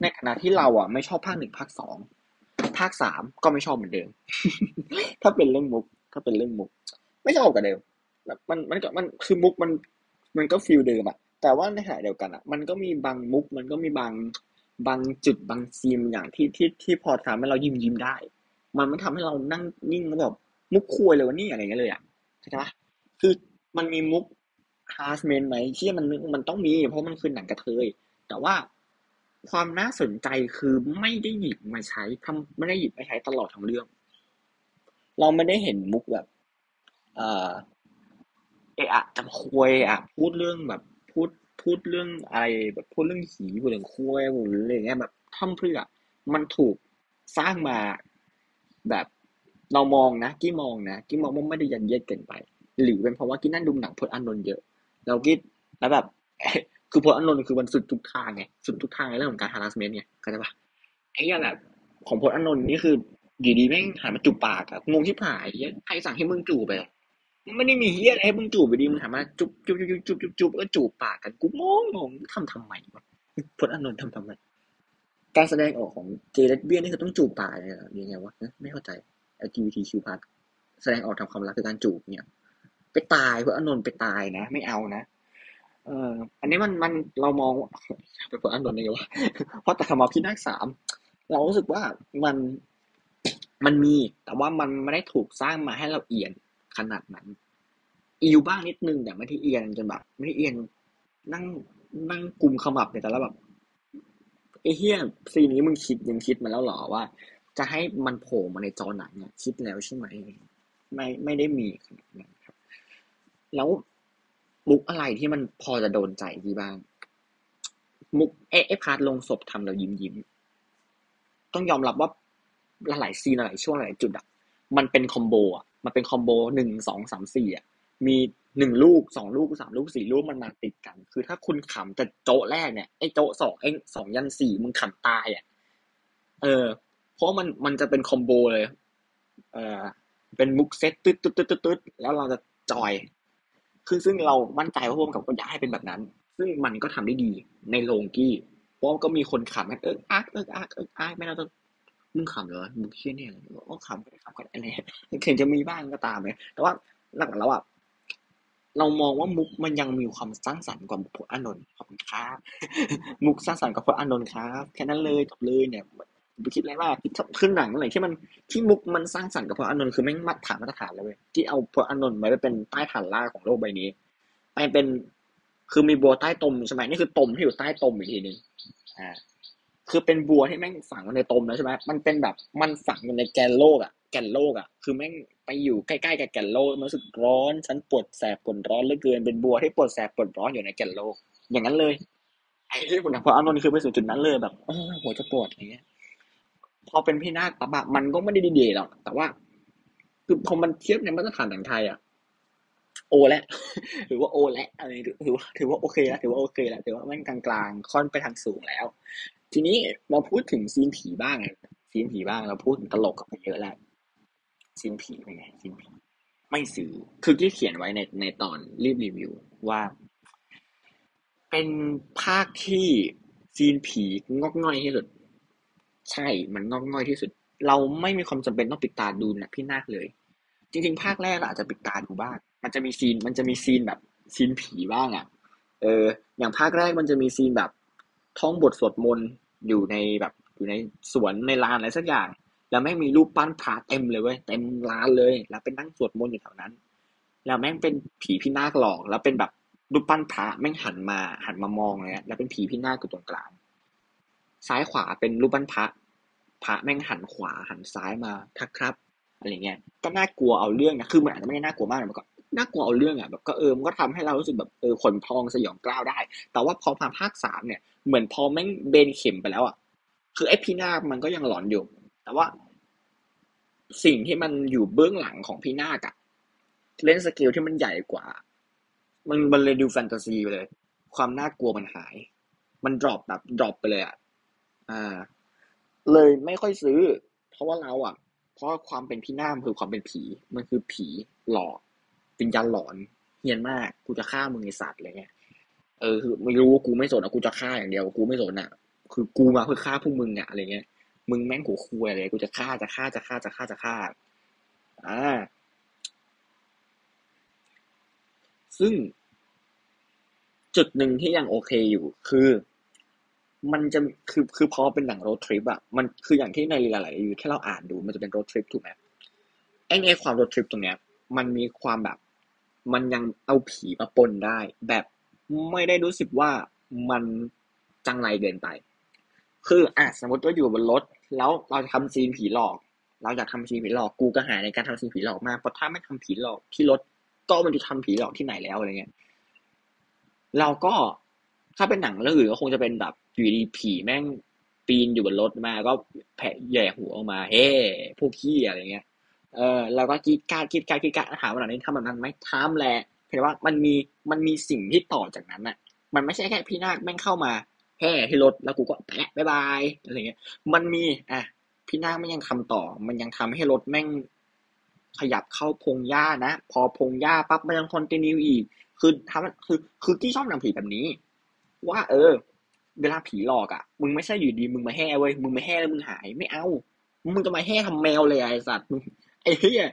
ในขณะที่เราอะไม่ชอบภาคหนึ่งภาคสองภาคสามก็ไม่ชอบเหมือนเดิม ถ้าเป็นเรื่องมุก ถ้าเป็นเรื่องมุก ไม่ชอบกับเดิมแบบมันมันก็มันคือมุกมันมันก็ feel เดิมอะแต่ว่าในขณะเดียวกันอะมันก็มีบางมุก มันก็มีบางบางจุดบางซีนอย่างที่ที่ที่พอทำให้เรายิ้มยิ้มได้ มันไม่ทำให้เรานั่งนิ่งแล้วแบบ มุกควยไรวะนี่อะไรเงี้ยเลยอะเข้าใจปะคือมันมีมุก harassment ไหมที่มันมันต้องมี เพราะมันคือหนังกระเทย แต่ว่าความน่าสนใจคือไม่ได้หยิบมาใช้ทำไม่ได้หยิบมาใช้ตลอดทั้งเรื่อง เราไม่ได้เห็นมุกแบบ เออเอะอะจะคุยอะพูดเรื่องแบบพูดพูดเรื่องอะไรแบบพูดเรื่องหีพูดเรื่องคุยหรืออะไรเงี้ยแบบทำเพื่อมันถูกสร้างมาแบบ เรามองนะกี้มองนะกี้มองว่าไม่ได้ยันเยียดเกินไป หรือเป็นเพราะว่ากี้นั่นดูหนังพลอานนท์เยอะ เรากี้แล้วแบบคือพลอานนท์คือมันสุดทุกทางไงสุดทุกทางในเรื่องของการ harassment ไงเข้าใจปะไอ้ย่างแบบของพลอานนท์นี่คืออยู่ดีแม่งหันมาจูบปากอะงงที่ผายใครสั่งให้มึงจูบไปไม่ได้มีเฮียอะไรให้มึงจูบไปดีมึงถามาจุบจุบจุบจุบจุบจุบก็จูบปากกันกูมองงงทำทำไมวะพลอานนท์ทำทำไมการแสดงออกของเจเลสเบี้ยนี่คือต้องจูบปากเนี่ยยังไงวะไม่เข้าใจ LGBTQ+ แสดงออกทางความรักคือการจูบเนี่ย ไปตายเพลอานนท์ไปตายนะ ไม่เอานะเอออันนี้มันมันเรามองไปพลอานนท์ยังไงวะเพราะแต่คำว่าพี่นักสามเรารู้สึกว่ามันมันมี แต่ว่ามันไม่ได้ถูกสร้างมาให้เราเอียนขนาดนั้นอีวบ้างนิดนึงแต่ไม่ที่เอียนจนแบบไม่เอียนนั่งนั่งกลุ่มขมับเนี่ยแต่ละแบบไอ้เฮียซีนี้มึงคิดยังคิดมาแล้วหรอว่า จะให้มันโผล่มาในจอหนังเนี่ยคิดแล้วใช่ไหมไม่ไม่ได้มีขนาดนั้นครับ แล้วมุกอะไรที่มันพอจะโดนใจกี้บ้าง มุกเอ part โลงศพทำเรายิ้มยิ้มต้องยอมรับว่าหลายซีนหลายช่วงหลายจุดอะมันเป็น combo อะมันเป็น combo หนึ่งสองสามสี่อะมีหนึ่งลูกสองลูกสามลูกสี่ลูกมันมาติดกัน คือถ้าคุณขำแต่โจ๊ะแรกเนี่ยไอ้โจ๊ะสองไอ้สองยันสี่มึงขำตายอะเออ เพราะมันมันจะเป็นคอมโบเลย เออเป็นมุกเซตตึ๊ดตึ๊ดตึ๊ดตึ๊ดแล้วเราจะจอย คือซึ่งเรามั่นใจว่าพวกกับก็อยากให้เป็นแบบนั้น ซึ่งมันก็ทำได้ดีในโรงกี้ เพราะก็มีคนขำกันเอออักเอออักเอออักไม่เราจะมึงขำเหรอมึงเชี่ยเนี่ยก็ขำก็ขำกันอะไรถึงจะมีบ้างก็ตามเลยแต่ว่าหลักๆแล้วอะเรามองว่ามุกมันยังมีความสร้างสรรค์กว่าพลอานนท์ขอบคุณครับ มุกสร้างสรรค์กว่าพลอานนท์ครับ แค่นั้นเลยจบเลยเนี่ย ไปคิดอะไรมากขึ้นหนังอะไรที่มันที่มุกมันสร้างสรรค์กับพลอานนท์คือแม่งมาตรฐานมาตรฐานเลยเว้ยที่เอาพลอานนท์ไว้เป็นใต้ฐานล่างของโลกใบนี้ไปเป็นคือมีบัวใต้ตมใช่ไหมนี่คือตมที่อยู่ใต้ตมอีกทีหนึ่งอ่าคือเป็นบัวที่แม่งฝังในตมแล้วใช่ไหมมันเป็นแบบมันฝังอยู่ในแกนโลกอะแกนโลกอะคือแม่งไปอยู่ใกล้ๆกับแกนโลกมันรู้สึกร้อนฉันปวดแสบปวดร้อนเหลือเกินเป็นบัวที่ปวดแสบปวดร้อนอยู่ในแกนโลก อย่างนั้นเลยไอ้ที่ผมพออานนท์คือไปสู่จุดนั้นเลยแบบโอ้หัวจะปวดอย่างเงี้ย พอเป็นพี่นาคปั๊บอะมันก็ไม่ได้ดีๆหรอกแต่ว่า คือพอมันเทียบในมาตรฐานหนังไทยอะโอแล้วหรือว่าโอแล้วอะไรถือว่าถือว่าโอเคแล้วถือว่าโอเคแล้วถือว่ามันกลางๆ ค่อนไปทางสูงแล้ว ทีนี้มาพูดถึงซีนผีบ้างซีนผีบ้างเราพูดถึงตลกกับไปเยอะแล้วซีนผีเป็นไงซีนผีไม่ซื้อคือที่เขียนไว้ในในตอนรีบรีวิวว่า เป็นภาคที่ซีนผีงอกง่อยที่สุด ใช่มันงอกง่อยที่สุด เราไม่มีความจำเป็นต้องปิดตาดูนะพี่นาคเลย จริง ๆ ภาคแรกเราอาจจะปิดตาดูบ้างมันจะมีซีนมันจะมีซีนแบบซีนผีบ้างอะ เออ อย่างภาคแรกมันจะมีซีนแบบท่องบทสวดมนต์อยู่ในแบบอยู่ในสวนในลานอะไรสักอย่าง แล้วแม่งมีรูปปั้นพระเต็มเลยเว้ยเต็มลานเลย แล้วเป็นนั่งสวดมนต์อยู่แถวนั้น แล้วแม่งเป็นผีพี่นาคหลอก แล้วเป็นแบบรูปปั้นพระแม่งหันมาหันมามองเลยแล้วเป็นผีพี่นาคอยู่ตรงกลางซ้ายขวาเป็นรูปปั้นพระ พระแม่งหันขวาหันซ้ายมาทักครับอะไรเงี้ยก็น่ากลัวเอาเรื่องนะคือมันอาจจะไม่ได้น่ากลัวมากมันก็น่ากลัวเอาเรื่องอะแบบก็เออมันก็ทำให้เรารู้สึกแบบเออขนพองสยองกล้าวได้ แต่ว่าพอมาภาคสามเนี่ยเหมือนพอแม่งเบนเข็มไปแล้วอะคือไอ้พี่นาคมันก็ยังหลอนอยู่ แต่ว่า สิ่งที่มันอยู่เบื้องหลังของพี่นาคอะเล่นสเกลที่มันใหญ่กว่า มันมันเลยดูแฟนตาซีไปเลย ความน่ากลัวมันหาย มัน drop แบบ drop ไปเลยอะอ่า เลยไม่ค่อยซื้อ เพราะว่าเราอะ เพราะความเป็นพี่นาคคือความเป็นผี มันคือผีหลอกวิญญาณหลอนเฮียนมากกูจะฆ่ามึงไอสัตว์อะไรเงี้ยเออคือไม่รู้กูไม่สนอะกูจะฆ่าอย่างเดียวกูไม่สนอะ คือกูมาเพื่อฆ่าพวกมึงอะอะไรเงี้ยมึงแม่งกูคุยอะไรกูจะฆ่าจะฆ่าจะฆ่าจะฆ่าจะฆ่าอ่าซึ่ง จุดหนึ่งที่ยังโอเคอยู่คือ มันจะคือคือพอเป็นหนังโรดทริปอะมันคืออย่างที่ในหลายๆอยู่แค่เราอ่านดูมันจะเป็นโรดทริปถูกไหมไอ้ไอ้ความโรดทริปตรงเนี้ย มันมีความแบบ มันยังเอาผีมาปนได้ แบบไม่ได้รู้สึกว่ามันจังไรเกินไป คืออะสมมติว่าอยู่บนรถ แล้วเราจะทำซีนผีหลอก เราอยากทำซีนผีหลอกกูก็หาในการทำซีนผีหลอกมากเพราะถ้าไม่ทำผีหลอกที่รถก็มันจะทำผีหลอกที่ไหนแล้วอะไรเงี้ยเราก็ ถ้าเป็นหนังเรื่องอื่นก็คงจะเป็นแบบอยู่ดีผีแม่งปีนอยู่บนรถมา ก็แผ่แย่หัวออกมา เฮ้พวกขี้อะไรเงี้ย เออเราก็คิดการคิดการคิดการถามว่าหนังนี้ทำแบบนั้นไหมทำแหละเพียงว่ามันมีมันมีสิ่งที่ต่อจากนั้นอะมันไม่ใช่แค่พี่นาคแม่งเข้ามาแห่ที่รถแล้วกูก็แปะบายบายอะไรเงี้ย มันมีอะพี่นาคไม่ยังทำต่อ มันยังทำให้รถแม่งขยับเข้าพงหญ้านะ พอพงหญ้าปั๊บมันยังคอนติเนียอีก คือทำคือคือที่ชอบหนังผีแบบนี้ ว่า เออ เวลาผีหลอกอะ มึงไม่ใช่อยู่ดีมึงมาแห่เว้ยมึงมาแห่แล้วมึงหายไม่เอา มึงจะมาแห่ทำแมวเลยไอ้สัตว์มึงไอ้เหี้ย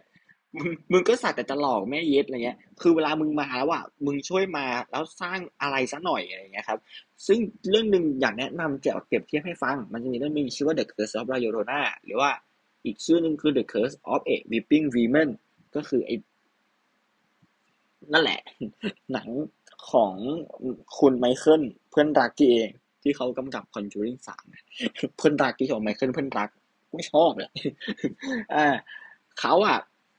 มึงมึงก็สัตว์แต่จะหลอกแม่เย็ดอะไรเงี้ย คือเวลามึงมาแล้วอะมึงช่วยมาแล้วสร้างอะไรซะหน่อยอะไรเงี้ยครับ ซึ่งเรื่องหนึ่งอยากแนะนำเกี่ยวกับเปรียบเทียบให้ฟัง มันจะมีเรื่องนึงชื่อว่า The Curse of La Llorona หรือว่าอีกชื่อหนึ่งคือ The Curse of a Weeping Woman ก็คือไอ้นั่นแหละ หนัง ของคุณไมเคิลเพื่อนรักที่เอง ที่เขากำกับ Conjuring สามเพื่อนรักที่ของไมเคิลเพื่อนรักไม่ชอบเลยอ่าเขาอะ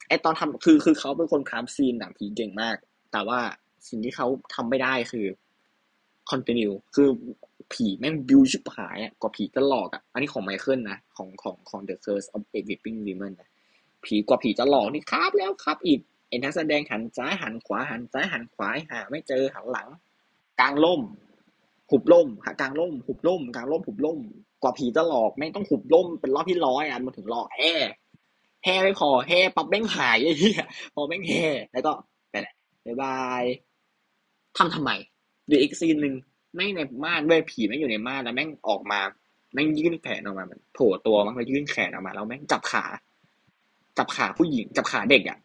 ไอตอนทำคือคือเขาเป็นคน craft scene หนังผีเก่งมาก แต่ว่าสิ่งที่เขาทำไม่ได้คือ continue คือผีแม่งบิวชิบหายอะกว่าผีจะหลอกอะ อันนี้ของไมเคิลนะ ของของของ The Curse of a Weeping Woman นะผีกว่าผีจะหลอกนี่ครับแล้วครับอีก ไอ้นักแสดงหันซ้ายหันขวาหันซ้ายหันขวาหา ไม่เจอหันหลัง กลางล่ม หุบล่มหากลางล่ม หุบล่มกลางล่มหุบล่ม กว่าผีจะหลอกแม่งต้องหุบล่มเป็นรอบที่ร้อยอะมันถึงหลอกแห่แห่ไม่พอแห่ปั๊บแม่งหายไอ้เหี้ยพอแม่งแห่แล้วก็ไปแหละบายบายทำทำไมหรืออีกซีนหนึ่งแม่งในม่านด้วยผีแม่งอยู่ในม่านแล้วแม่งออกมาแม่งยื่นแขนออกมามันโผล่ตัวมันไปยื่นแขนออกมาแล้วแม่งจับขา จับขาผู้หญิง จับขาเด็กอะ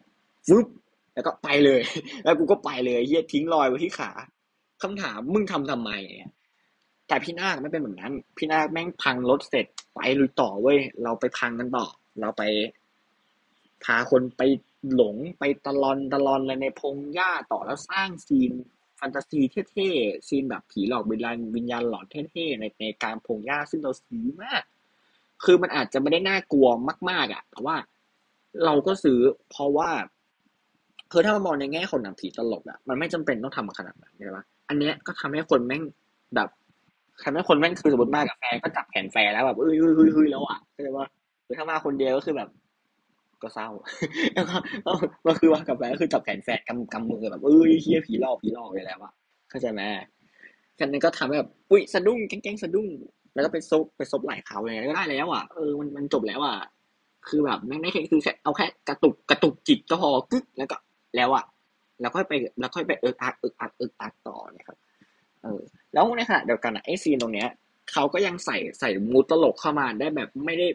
ฟึบแล้วก็ไปเลย แล้วกูก็ไปเลยเฮียทิ้งรอยไว้ที่ขาคำถามมึงทำทำไมเนี่ยแต่พี่นาคไม่เป็นแบบนั้น พี่นาคแม่งพังรถเสร็จไปลุยต่อเว้ย เราไปพังกันต่อ เราไป พาคนไปหลงไปตะลอนตะลอนอะไรในพงหญ้าต่อแล้วสร้างซีนแฟนตาซีเท่ๆ ซีนแบบผีหลอกวิญญาณวิญญาณหลอนเท่ๆในในการพงหญ้าซึ่งเราซื้อมาก คือมันอาจจะไม่ได้น่ากลัวมาก ๆ อะ แต่ว่าเราก็ซื้อเพราะว่า คือถ้ามามองในแง่คนหนังผีตลกอะมันไม่จำเป็นต้องทำมาขนาดนั้นใช่ปะอันเนี้ยก็ทำให้คนแม่งแบบทำให้คนแม่งคือสมมติมากับแฟนก็จับแขนแฟนแล้วแบบเอ้ยเฮ้ยเฮ้ยเฮ้ยแล้วอะเข้าใจปะหรือถ้ามาคนเดียวก็คือแบบ ก็เศร้าแล้วก็ก็คือว่ากับแฟนก็คือจับแขนแฟนกำกำมือแบบเอ้ยเฮียผีหลอกผีหลอกไปแล้วอะเข้าใจไหมกันนั้นก็ทำให้แบบอุ้ยสะดุ้งแกล้งสะดุ้ง แล้วก็ไปซบไปซบไหล่เขาเลยก็ได้แล้วอะเออมันมันจบแล้วอะคือแบบไม่ไม่แค่คือแค่เอาแค่กระตุกกระตุกจิตก็พอกึกแล้วก็ แล้วอะแล้วค่อยไปแล้วค่อยไปเอิกอักเอิกอักเอิกอักต่อนะครับ เออ แล้วในขณะเดียวกันอะไอ scene ตรงเนี้ยเขาก็ยังใส่ใส่ mood ตลกเข้ามาได้แบบไม่ได้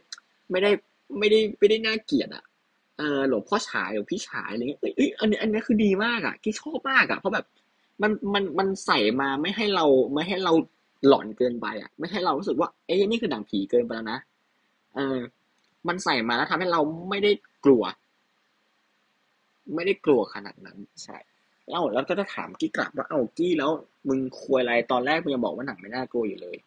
ไม่ได้ไม่ได้ไม่ได้น่าเกลียดอะเออหลวงพ่อฉายหลวงพี่ฉายอะไรเงี้ยเอ้ยอันนี้อันนี้คือดีมากอะที่ชอบมากอะเพราะแบบมันมันมันใส่มาไม่ให้เราไม่ให้เราหลอนเกินไปอะ ไม่ให้เรารู้สึกว่าเอ้ยนี่คือหนังผีเกินไปแล้วนะเออ มันใส่มาแล้วทำให้เราไม่ได้กลัว ไม่ได้กลัวขนาดนั้นใช่แล้วแล้วก็จะถามกี้กลับว่าเอ้ากี้แล้ว มึงควยอะไรตอนแรกมึงยังบอกว่าหนังไม่น่ากลัวอยู่เลย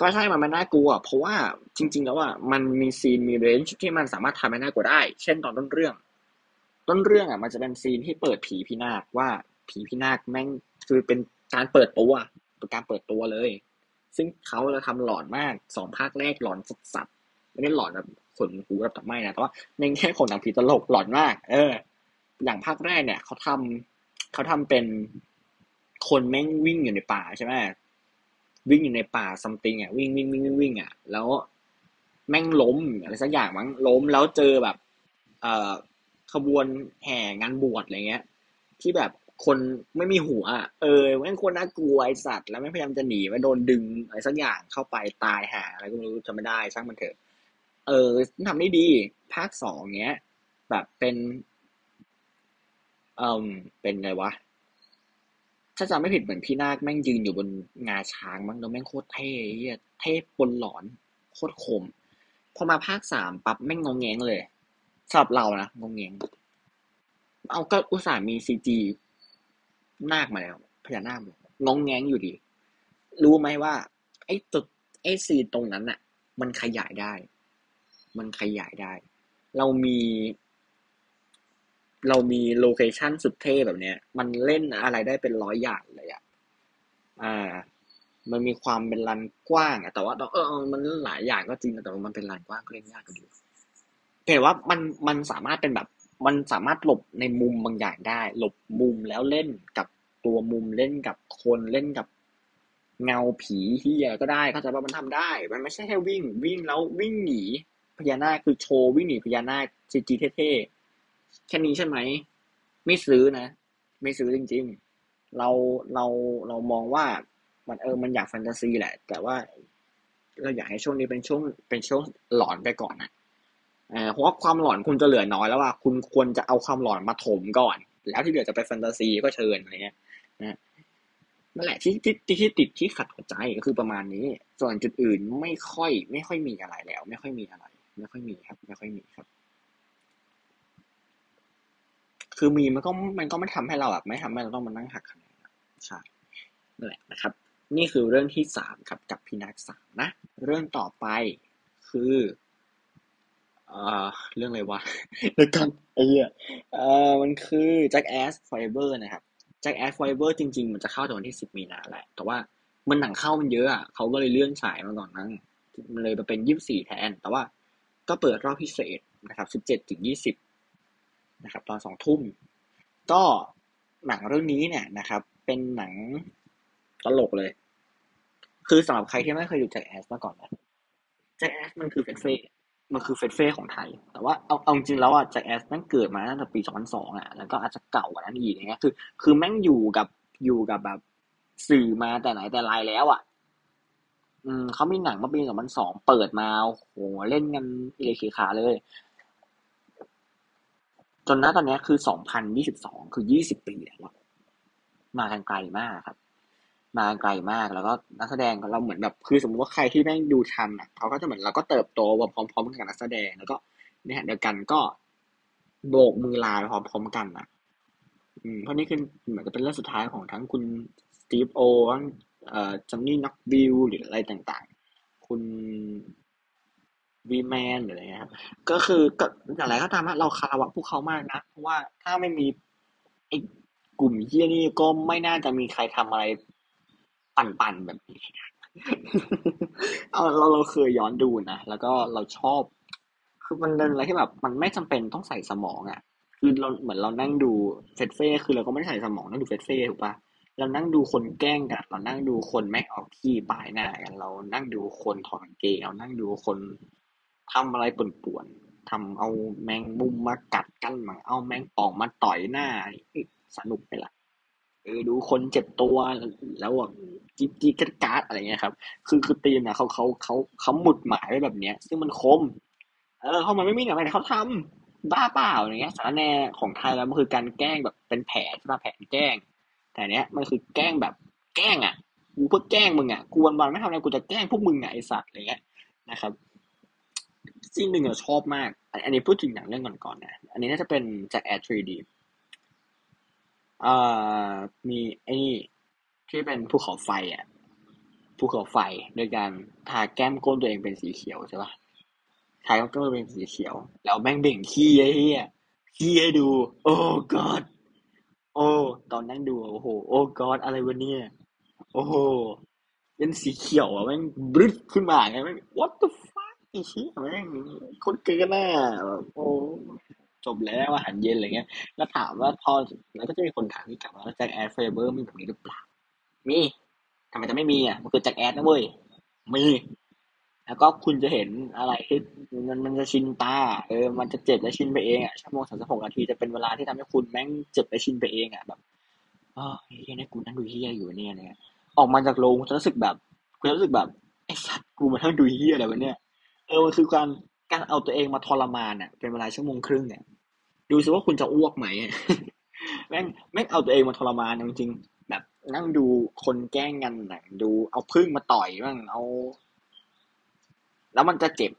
ก็ใช่มันไม่น่ากลัว เพราะว่าจริง ๆ แล้วอะมันมีซีนมีเรนจ์ที่มันสามารถทำให้น่ากลัวได้ เช่นตอนต้นเรื่อง ต้นเรื่องอะ มันจะเป็นซีนที่เปิดผีพินาศว่าผีพินาศแม่งคือเป็นการเปิดตัวเป็นการเปิดตัวเลย ซึ่งเขาจะทำหลอนมากสองภาคแรกหลอนสัสๆไม่ได้หลอนแบบขนหูแบบตับไม้นะแต่ว่าในแง่ของหนังผีตลกหลอนมาก เออ อย่างภาคแรกเนี่ยเขาทำเขาทำเป็นคนแม่งวิ่งอยู่ในป่าใช่ไหมวิ่งอยู่ในป่าซัมติงอะวิ่งวิ่งวิ่งวิ่งวิ่งอะแล้วแม่งล้มอะไรสักอย่างมั้งล้มแล้วเจอแบบ เอ่อขบวนแห่งานบวชอะไรเงี้ย ที่แบบคนไม่มีหัวเออแม่งคนน่ากลัวไอสัตว์แล้วแม่งพยายามจะหนีไปโดนดึงอะไรสักอย่างเข้าไปตายหาอะไรก็ไม่รู้จะไม่ได้ช่างมันเถอะ เออทำได้ดี ภาคสองเนี้ย แบบเป็น เอ่อเป็นไงวะ ถ้าจำไม่ผิดเหมือนพี่นาคแม่งยืนอยู่บนงาช้างมั้งแล้วแม่งโคตรเท่เฮียเท่ปนหลอน โคตรคม พอมาภาคสามปั๊บแม่งงงแงงเลยสำหรับเรานะงงแงงเอาก็อุตส่าห์มีซีจีนาคมาแล้วพญานาคงงแงงอยู่ดี รู้ไหมว่า ไอ้ตึกไอ้ซีตรงนั้นน่ะมันขยายได้ มันขยายได้ เรามี เรามีโลเคชันสุดเท่แบบเนี้ย มันเล่นอะไรได้เป็นร้อยอย่างเลยอะอ่า มันมีความเป็นลานกว้างอะแต่ว่าเออมันหลายอย่างก็จริงแต่ว่ามันเป็นลานกว้างก็เล่นยากก็ดีแต่ว่ามันมันสามารถเป็นแบบ มันสามารถหลบในมุมบางอย่างได้ หลบมุมแล้วเล่นกับตัวมุมเล่นกับคนเล่นกับเงาผีที่อะไรก็ได้เข้าใจว่ามันทำได้ มันไม่ใช่แค่วิ่ง วิ่งแล้ววิ่งหนีพญานาคคือโชว์วิ่งหนีพญานาคจีจีเท่ๆ แค่นี้ใช่ไหม ไม่ซื้อนะ ไม่ซื้อจริง ๆ เราเราเรามองว่ามันเออมันอยากแฟนตาซีแหละ แต่ว่าเราอยากให้ช่วงนี้เป็นช่วงเป็นช่วงหลอนไปก่อนนะเพราะว่าความหลอนคุณจะเหลือน้อยแล้วว่าคุณควรจะเอาความหลอนมาถมก่อน แล้วที่เหลือจะไปแฟนตาซีก็เชิญอะไรเงี้ยนะนั่นแหละที่ที่ที่ติดที่ขัดหัวใจก็คือประมาณนี้ ส่วนจุดอื่นไม่ค่อย ไม่ค่อยมีอะไรแล้ว ไม่ค่อยมีอะไร ไม่ค่อยมีครับ ไม่ค่อยมีครับ คือมีมันก็มันก็ไม่ทำให้เราแบบไม่ทำให้เราต้องมานั่งหักคะแนนใช่นั่นแหละนะครับ นี่คือเรื่องที่สามครับกับพี่นักสามนะ เรื่องต่อไปคือเอ่อเรื่องอะไรวะเดี๋ยวกันไอ้เหี้ยเอ่อมันคือ Jackass Forever นะครับ Jackass Forever จริง ๆ มันจะเข้าตอนที่สิบมีนาแหละ แต่ว่ามันหนังเข้ามันเยอะอะเขาก็เลยเลื่อนฉายมาก่อนนั้นมันเลยมาเป็นยี่สิบสี่แทน แต่ว่าก็เปิดรอบพิเศษนะครับสิบเจ็ดถึงยี่สิบ นะครับตอนสองทุ่มก็หนังเรื่องนี้เนี่ยนะครับ เป็นหนังตลกเลย คือสำหรับใครที่ไม่เคยดู Jackass มาก่อนนะ Jackass มันคือเฟ็ดเฟ่มันคือเฟ็ดเฟ่ของไทย แต่ว่าเอาเอาจริงแล้วอะ Jackass แม่งเกิดมาตั้งแต่ปี2002อะแล้วก็อาจจะเก่ากว่านั้นอีกอย่างเงี้ยคือคือแม่งอยู่กับอยู่กับแบบสื่อมาแต่ไหนแต่ไรแล้วอะ อืมเขามีหนังเมื่อปี2002เปิดมาโหเล่นกันเลยขีขาเลย จนณตอนนี้คือสองพันยี่สิบสองคือยี่สิบปีแล้วมากันไกลมากครับ มาไกลมากแล้วก็นักแสดงเราเหมือนแบบคือสมมติว่าใครที่แม่งดูทันอะเขาก็จะเหมือนเราก็เติบโตพร้อมๆกับนักแสดงแล้วก็เนี่ยเดียวกันก็โบกมือลาพร้อมๆกันอะ อืมเพราะนี่คือเหมือนจะเป็นเรื่องสุดท้ายของทั้งคุณสตีฟโอทั้งเอ่อจันนี่นักบิลหรืออะไรต่างๆ คุณ วีแมนหรืออะไรเงี้ยครับก็คือก็อย่างไรก็ตามนะเราคารวะพวกเขามากนะ เพราะว่าถ้าไม่มีไอ้กลุ่มเฮี้ยนี่ก็ไม่น่าจะมีใครทำอะไรปั่นๆแบบนี้เอาเราเราเคยย้อนดูนะ แล้วก็เราชอบ คือมันเป็นอะไรที่แบบ มันไม่จำเป็นต้องใส่สมองอะ คือเราเหมือนเรานั่งดูเฟสเฟ่คือเราก็ไม่ใส่สมองนั่งดูเฟสเฟ่ถูกปะเรานั่งดูคนแกล้งกัน เรานั่งดูคนแม่งเอาขี้ปลายหน้ากัน เรานั่งดูคนถอดเกงเรานั่งดูคน ทำอะไรป่วนๆทำเอาแมงมุมมากัดกันมาเอาแมงป่องมาต่อยหน้าสนุกไปละเออดูคนเจ็บตัวแล้วแบบจิ๊บจิ๊กการ์ดอะไรเงี้ยครับ คือคือตีมนะเขาเขาเขาเขาหมุดหมายไว้แบบเนี้ย ซึ่งมันคม เออเขามันไม่มีอะไรเขาทำบ้าเปล่าอย่างเงี้ยสารแนของไทยแล้วมันคือการแกล้งแบบเป็นแผนใช่ไหมแผนแกล้ง แต่เนี้ยมันคือแกล้งแบบแกล้งอะกูเพื่อแกล้งมึงอะกูวันวันไม่ทำอะไรกูจะแกล้งพวกมึงไงไอสัตว์อะไรเงี้ยนะครับ ซีนหนึ่งเราชอบมาก อันนี้พูดถึงหนังเรื่องก่อนๆนะ อันนี้น่าจะเป็นจากแอร์ทรีดีอ่ามีไอ้นี่ที่เป็นภูเขาไฟอะภูเขาไฟโดยการทาแก้มก้นตัวเองเป็นสีเขียวใช่ปะทาแก้มก้นตัวเองเป็นสีเขียว แล้วแม่งเบ่งขี้ไอ้เหี้ยขี้ให้ดู โอ้ god โอ้ตอนนั่งดูโอ้โห โอ้ god อะไรวะเนี่ย โอ้โหเป็นสีเขียวอะแม่งบรึดขึ้นมาไงแม่ง what the ไอ้เหี้ยแม่งคนเกินน่ะแบบโอ้จบแล้วอาหารเย็นอะไรเงี้ย แล้วถามว่าพอแล้วก็จะมีคนถามที่กลับว่า Jackass Forever มีแบบนี้หรือเปล่า มีทำไมจะไม่มีอะ มันคือ Jackass นะเว้ย มี แล้วก็คุณจะเห็นอะไรที่มันมันจะชินตา เออ มันจะเจ็บและชินไปเองอะ ชั่วโมงสามสิบหกนาทีจะเป็นเวลาที่ทำให้คุณแม่งเจ็บและชินไปเองอะแบบอ๋อเฮียนี่กูนั่งดูเฮียอยู่เนี่ยเนี่ย ออกมาจากโรงจะรู้สึกแบบกูรู้สึกแบบไอ้สัตว์กูมานั่งดูเฮียอะไรวะเนี่ย เออมันคือการการเอาตัวเองมาทรมานอะเป็นเวลาชั่วโมงครึ่งเนี่ยดูสิว่าคุณจะอ้วกไหมแม่งแม่งเอาตัวเองมาทรมานจริงๆแบบนั่งดูคนแกล้งกันหนังดูเอาพึ่งมาต่อยบ้างเอา แล้วมันจะเจ็บ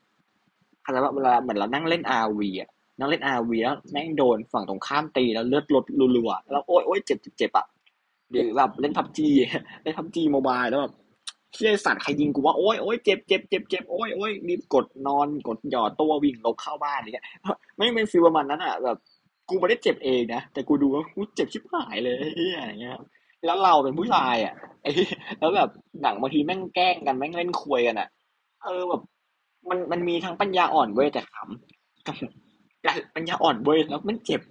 อะไรว่าเวลาเหมือนเรานั่งเล่นอาวีอะนั่งเล่นอาวีแล้วแม่งโดนฝั่งตรงข้ามตีแล้วเลือดลดรัวๆแล้วโอ๊ยโอ๊ยเจ็บเจ็บเจ็บอะหรือแบบเล่นพับจีเล่นพับจีโมบายแล้วแบบ เชี่ยสัตว์ใครยิงกูว่าโอ๊ยโอ๊ยเจ็บเจ็บเจ็บเจ็บโอ๊ยโอ๊ยรีบกดนอนกดหย่อตัววิ่งลบเข้าบ้านอะไรเงี้ยไม่เป็นฟีลประมาณนั้นอะแบบกูไม่ได้เจ็บเองนะแต่กูดูว่ากูเจ็บชิบหายเลยอย่างเงี้ยแล้วเราเป็นผู้ชายอะไอ้แล้วแบบหนังบางทีแม่งแกล้งกันแม่งเล่นควยกันอะ เออแบบ มันมันมีทั้งปัญญาอ่อนเว้ยแต่ขำกับกับปัญญาอ่อนเว้ยแล้วมันเจ็บ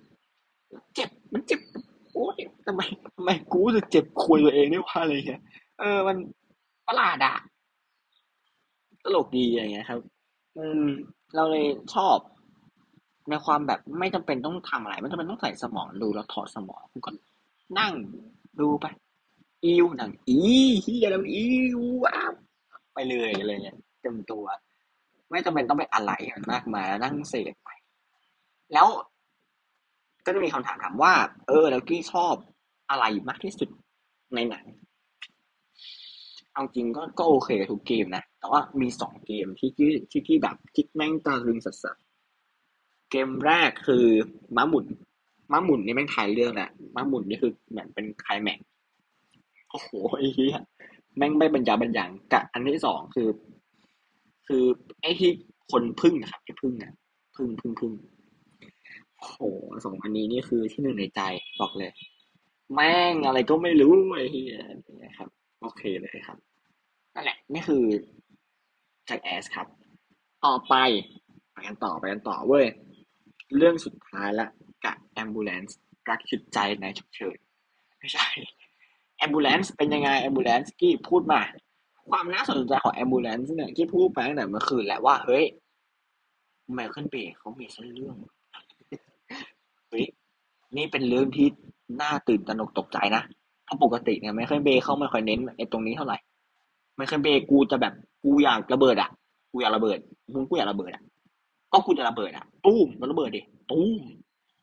เจ็บมันเจ็บโอ้ยทำไมทำไมกูรู้สึกเจ็บควยตัวเองด้วยว่าอะไรเงี้ยเออมัน ประหลาดอะตลกดีอย่างเงี้ยครับอืมเราเลยชอบ ในความแบบไม่จำเป็นต้องทำอะไร ไม่จำเป็นต้องใส่สมองดูแล้วถอดสมองคุณก็นั่งดูไปอิวหนังอีเฮียแล้วอิวว้าวไปเลยอะไรเงี้ยเต็มตัว ไม่จำเป็นต้องไปอะไรมันมากมายแล้วนั่งเสพไป แล้วก็จะมีคำถามถามว่า เออ แล้วกี้ชอบอะไรมากที่สุดในหนัง เอาจริงก็ก็โอเคทุกเกมนะ แต่ว่ามีสองเกมที่ที่ที่ที่แบบที่แม่งตาลึงสัสๆเกมแรกคือม้าหมุนม้าหมุนนี่แม่งถ่ายเรื่องแหละม้าหมุนนี่คือเหมือนเป็นคลายแม็กโอ้โหไอ้เหี้ยแม่งไม่บรรยาบรรยังกับอันที่สองคือ คือไอ้ที่คนพึ่งนะครับไอ้พึ่งอะพึ่งพึ่งพึ่งโอ้โหสองอันนี้นี่คือที่หนึ่งในใจบอกเลย แม่งอะไรก็ไม่รู้ไอ้เหี้ยนะครับ โอเคเลยครับ นั่นแหละนี่คือแจ็คแอสครับ ต่อไปไปกันต่อไปกันต่อเว้ย เรื่องสุดท้ายละกับ ambulance รักชุดใจในฉุกเฉินไม่ใช่ ambulance เป็นยังไง ambulance กี้พูดมา ความน่าสนใจของ ambulance เนี่ยกี้พูดไปตั้งแต่เมื่อคืนแหละว่า เฮ้ยไมเคิลเบย์เขามีเส้นเรื่องเฮ้ยนี่เป็นเรื่องที่น่าตื่นตระหนกตกใจนะเพราะปกติเนี่ยไมเคิลเบย์เขาไม่ค่อยเน้นไอ้ตรงนี้เท่าไหร่ ไมเคิลเบย์กูจะแบบกูอยากระเบิดอะกูอยากระเบิดมึงกูอยากระเบิดอะก็กูจะระเบิดอะตูมระเบิดดิตูม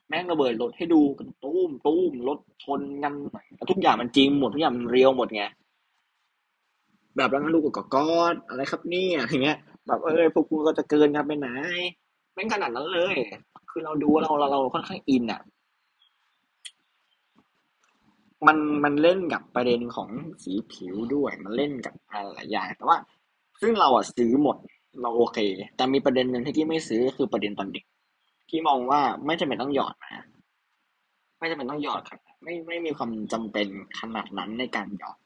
แม่งระเบิดรถให้ดูกันตุ้มตุ้มรถชนกันทุกอย่างมันจริงหมดทุกอย่างมันเรียวหมดไงแบบแล้วงั้นลูกก็กอดอะไรครับเนี่ยอย่างเงี้ย แบบเอ้ยพวกกูก็จะเกินกันไปไหนแม่งขนาดนั้นเลย คือเราดูเราเราเราค่อนข้างอินอะ มันมันเล่นกับประเด็นของสีผิวด้วย มันเล่นกับอะไรหลายอย่าง แต่ว่า ซึ่งเราอะซื้อหมดเราโอเค แต่มีประเด็นหนึ่งที่ที่ไม่ซื้อคือประเด็นตอนเด็กที่มองว่าไม่จำเป็นต้องหยอดนะไม่จำเป็นต้องหยอดครับ ไม่ไม่มีความจำเป็นขนาดนั้นในการหยอด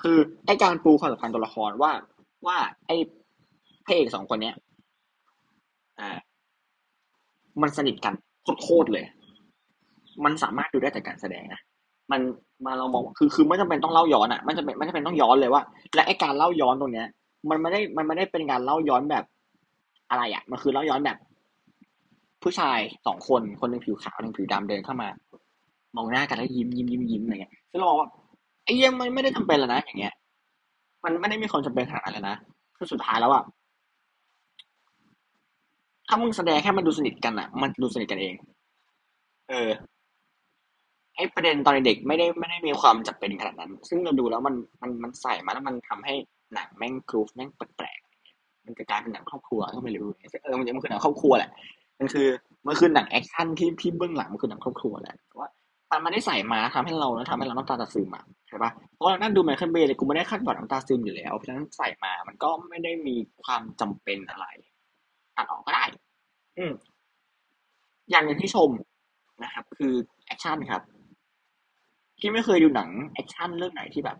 คือไอการปูความสัมพันธ์ตัวละครว่าว่าไอพระเอกสองคนเนี้ยอ่ามันสนิทกันโคตรเลย มันสามารถดูได้จากการแสดงนะ มัน มาเรามองคือคือไม่จำเป็นต้องเล่าย้อนอะไม่จำเป็นไม่จำเป็นต้องย้อนเลยว่า และไอการเล่าย้อนตรงเนี้ย มันไม่ได้มันไม่ได้เป็นการเล่าย้อนแบบอะไรอะมันคือเล่าย้อนแบบ ผู้ชายสองคนคนหนึ่งผิวขาวหนึ่งผิวดำเดินเข้ามามองหน้ากันแล้วยิ้มยิ้มยิ้มยิ้มอะไรเงี้ยซึ่งเราบอกว่าไอ้ยังมันไม่ได้จำเป็นแล้วนะอย่างเงี้ย มันไม่ได้มีความจำเป็นขนาดนั้นเลยนะคือสุดท้ายแล้วอะถ้ามึงแสดงแค่มันดูสนิทกันอะ มันดูสนิทกันเอง เออ ไอ้ประเด็นตอนเด็กไม่ได้ไม่ได้มีความจำเป็นขนาดนั้น ซึ่งเราดูแล้วมันมันมันใส่มาแล้วมันทำให้หนังแม่ง groove แม่งแปลกๆมันจะกลายเป็นหนังครอบครัวก็ไม่รู้เออมันมันคือหนังครอบครัวแหละมันคือมันคือหนังแอคชั่นที่ที่เบื้องหลังมันคือหนังครอบครัวแหละว่ามันไม่ได้ใส่มาทำให้เราแล้วทำให้เราน้ำตาจะซึมอะใช่ปะเพราะเรานั่งดูไมเคิลเบย์เลยกูไม่ได้คาดหวังน้ำตาซึมอยู่แล้วเพราะฉะนั้นใส่มามันก็ไม่ได้มีความจำเป็นอะไรตัดออกก็ได้ อืมอย่างหนึ่งที่ชมนะครับ คือแอคชั่นครับ ที่ไม่เคยดูหนังแอคชั่นเรื่องไหนที่แบบ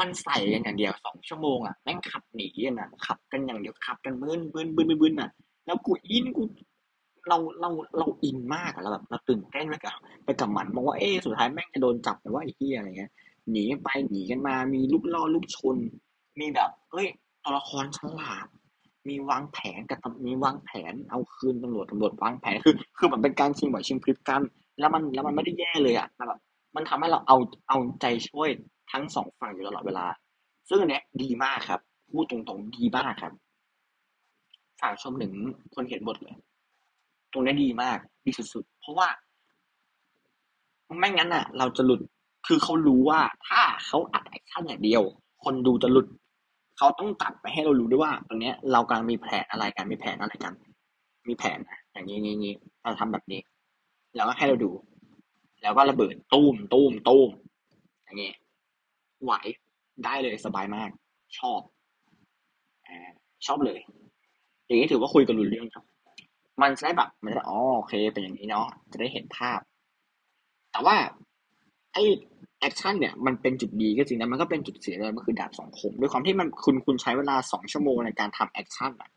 มันใส่กันอย่างเดียวสองชั่วโมงอะแม่งขับหนีกันอะขับกันอย่างเดียวขับกันบึ้นบึ้นบึ้นบึ้นอะ แล้วกูอินกูเราเราเราอินมากอะเราแบบเราตื่นเต้นไปกับไปกับมันมองว่าเอ๊สุดท้ายแม่งจะโดนจับหรือว่าไอ้เหี้ยอะไรเงี้ยหนีไปหนีกันมา มีลูกล่อลูกชน มีแบบเฮ้ยตัวละครฉลาด มีวางแผนกับมีวางแผนเอาคืนตำรวจตำรวจวางแผนคือ คือมันเป็นการชิงไหวชิงพริบกัน แล้วมันแล้วมันไม่ได้แย่เลยอะแบบ มันทำให้เราเอาเอาใจช่วยทั้งสองฝั่งอยู่ตลอดเวลา ซึ่งอันเนี้ยดีมากครับ พูดตรงๆดีมากครับ ฝากชมถึงคนเขียนบทเลย ตรงนี้ดีมาก ดีสุดๆ เพราะว่า ไม่งั้นอะ เราจะหลุด คือเขารู้ว่าถ้าเขาอัดแอคชั่นอย่างเดียว คนดูจะหลุด เขาต้องตัดไปให้เรารู้ด้วยว่า ตรงนี้เรากำลังมีแผนอะไรกันมีแผนอะไรกัน มีแผนนะอย่างนี้นี้นี้เราทำแบบนี้ แล้วก็ให้เราดู แล้วก็ระเบิดตู้มตู้มตู้มอย่างเงี้ยไหวได้เลยสบายมาก ชอบอชอบเลย อย่างนี้ถือว่าคุยกันรู้เรื่องครับ มันจะได้แบบมันจะอ๋อโอเคเป็นอย่างนี้เนาะจะได้เห็นภาพ แต่ว่าไอแอคชั่นเนี่ยมันเป็นจุดดีก็จริงนะมันก็เป็นจุดเสียเลยมันคือดาบสองคมด้วยความที่มันคุณคุณใช้เวลาสองชั่วโมงในการทำแอคชั่นอะ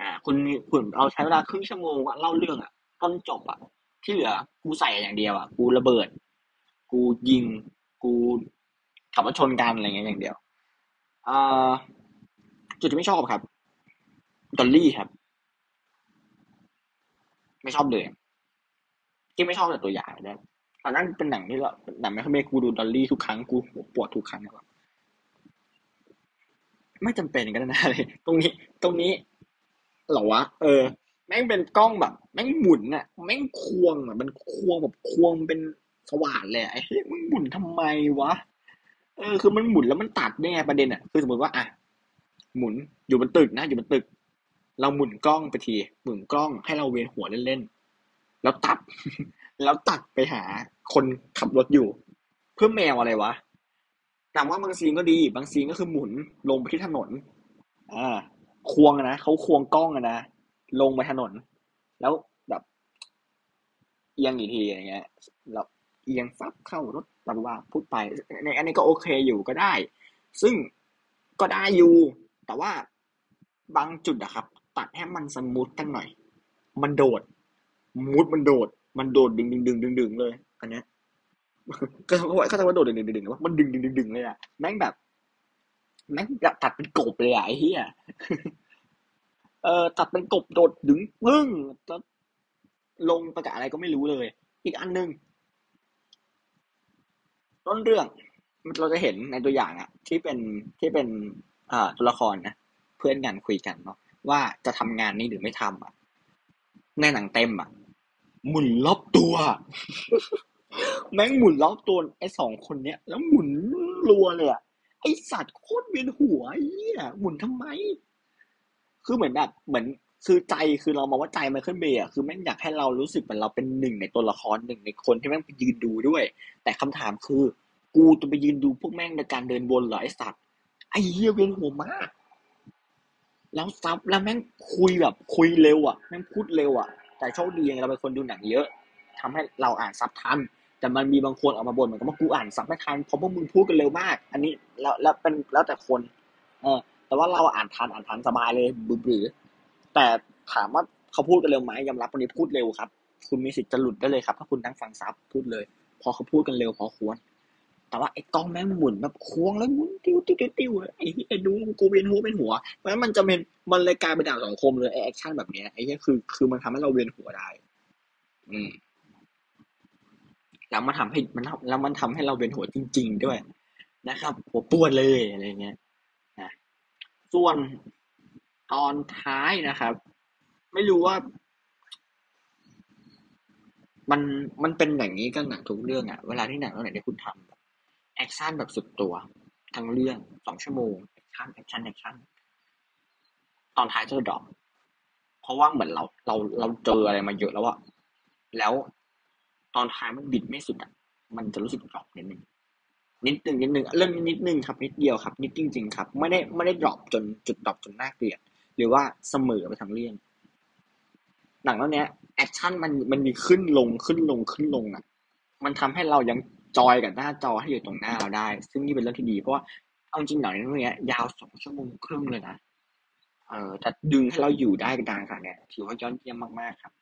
อ่า คุณคุณเราใช้เวลาครึ่งชั่วโมงเล่าเรื่องอะต้นจบอะ ที่เหลือกูใส่อย่างเดียวอะกูระเบิด กูยิง กูขับรถชนกันอะไรเงี้ยอย่างเดียวอ่าจุดที่ไม่ชอบครับ dolly ครับ ไม่ชอบเลยที่ไม่ชอบแต่ตัวอย่างนะตอนนั้นเป็นหนังที่เราหนังไม่ค่อยกูดู dolly ทุกครั้งกูปวดทุกครั้งครับไม่จำเป็นกันนะเลยตรงนี้ ตรงนี้หรอวะ เออ แม่งเป็นกล้องแบบ แม่งหมุนอะแม่งควงอะมันควงแบบควงเป็นสว่านเลยไอ้เฮ้ยมันหมุนทำไมวะเออคือมันหมุนแล้วมันตัดเนี่ยประเด็นอะคือสมมติว่าอะหมุนอยู่บนตึกนะอยู่บนตึก เราหมุนกล้องไปทีหมุนกล้องให้เราเวียนหัวเล่นๆแล้วตัด แล้วตัดไปหาคนขับรถอยู่ เพื่อแมวอะไรวะแต่ว่าบางซีนก็ดี บางซีนก็คือหมุนลงไปที่ถนน อ่า ควงนะเขาควงกล้องนะ ลงไปถนน แล้วแบบเอียงอีกทีอย่างเงี้ยแล้วเอียงฟับเข้ารถแบบว่าพูดไปในอันนี้ก็โอเคอยู่ก็ได้ ซึ่งก็ได้อยู่ แต่ว่าบางจุดอะครับ ตัดให้มันสมูทกันหน่อย มันโดด มูดมันโดด มันโดดดึงดึงดึงดึงดึงเลย อันเนี้ยก็เขาว่าเขาจะว่าโดดดึงดึงดึงว่ามันดึงดึงดึงดึงเลยอะแม่งแบบแม่งแบบตัดเป็นกบเลยอะไอ้เหี้ย เออตัดเป็นกบโดดดึงปึ้งแล้วลงประกาศอะไรก็ไม่รู้เลย อีกอันหนึ่งต้นเรื่องเราจะเห็นในตัวอย่างอะที่เป็นที่เป็นอ่าตัวละครนะเพื่อนกันคุยกันเนาะว่าจะทำงานนี้หรือไม่ทำอะในหนังเต็มอะหมุนรอบตัว แม่งหมุนรอบตัวไอ้สองคนเนี้ย แล้วหมุนรัวเลยอะไอสัตว์โคตรเวียนหัวไอ้เหี้ยหมุนทำไม คือเหมือนแบบเหมือนคือใจคือเรามองว่าใจไมเคิลเบย์อะคือแม่งอยากให้เรารู้สึกเหมือนเราเป็นหนึ่งในตัวละครหนึ่งในคนที่แม่งไปยืนดูด้วย แต่คำถามคือ กูจะไปยืนดูพวกแม่งในการเดินวนเหรอไอสัตว์ไอเหี้ยเวียนหัวมากแล้วซับแล้วแม่งคุยแบบคุยเร็วอะแม่งพูดเร็วอะ แต่โชคดีเราเป็นคนดูหนังเยอะทำให้เราอ่านซับทัน แต่มันมีบางคนออกมาบ่นเหมือนกันว่ากูอ่านซับไม่ทันเพราะพวกมึงพูดกันเร็วมาก อันนี้แล้วแล้วเป็นแล้วแต่คน เออ แต่ว่าเราอ่านทันอ่านทันสบายเลยบือบือแต่ถามว่าเขาพูดกันเร็วไหมยอมรับวันนี้พูดเร็วครับ คุณมีสิทธิ์จะหลุดได้เลยครับ ถ้าคุณนั่งฟังซับพูดเลย พอเขาพูดกันเร็วพอควร แต่ว่าไอ้กล้องแม่งหมุนแบบควงแล้วหมุนติ้วติ้วติ้วติ้ไอ้ดูกูเวียนหัวเป็นหัวเพราะมันจะเป็นมันเลยกลายเป็นดาบสองคมเลยไอ้แอคชั่นแบบเนี้ยไอ้เหี้ยคือคือมันทำให้เราเวียนหัวได้ อืมแล้วมันทำให้มันแล้วมันทำให้เราเวียนหัวจริง ๆ ด้วยนะครับหัวปวดเลยอะไรเงี้ย ส่วนตอนท้ายนะครับ ไม่รู้ว่า มันมันเป็นอย่างนี้กันหนังทุกเรื่องอะเวลาที่หนังเรื่องไหนที่คุณทำแอคชั่นแบบสุดตัว ทั้งเรื่องสองชั่วโมงแอคชั่นแอคชั่นแอคชั่นตอนท้ายจะ drop เพราะว่าเหมือนเราเราเราเจออะไรมาเยอะแล้วอะแล้วตอนท้ายมันบิดไม่สุดอะมันจะรู้สึก drop นิดนึง นิดนึงนิดนึงเรื่องนิดนึงครับนิดเดียวครับ นิดจริง ๆ ครับ ไม่ได้ไม่ได้ drop จนจุด drop จนน่าเกลียด หรือว่าเสมอไปทั้งเรื่องหนังเรื่องนี้ action มันมันมีขึ้นลงขึ้นลงขึ้นลงอะ มันทำให้เรายัง joy กับหน้าจอให้อยู่ตรงหน้าเราได้ ซึ่งนี่เป็นเรื่องที่ดีเพราะว่าเอาจริงหนังเรื่องนี้ยาวสองชั่วโมงครึ่งเลยนะเออแต่ดึงให้เราอยู่ได้กลางค่ะเนี่ยถือว่ายอดเยี่ยมมากๆครับ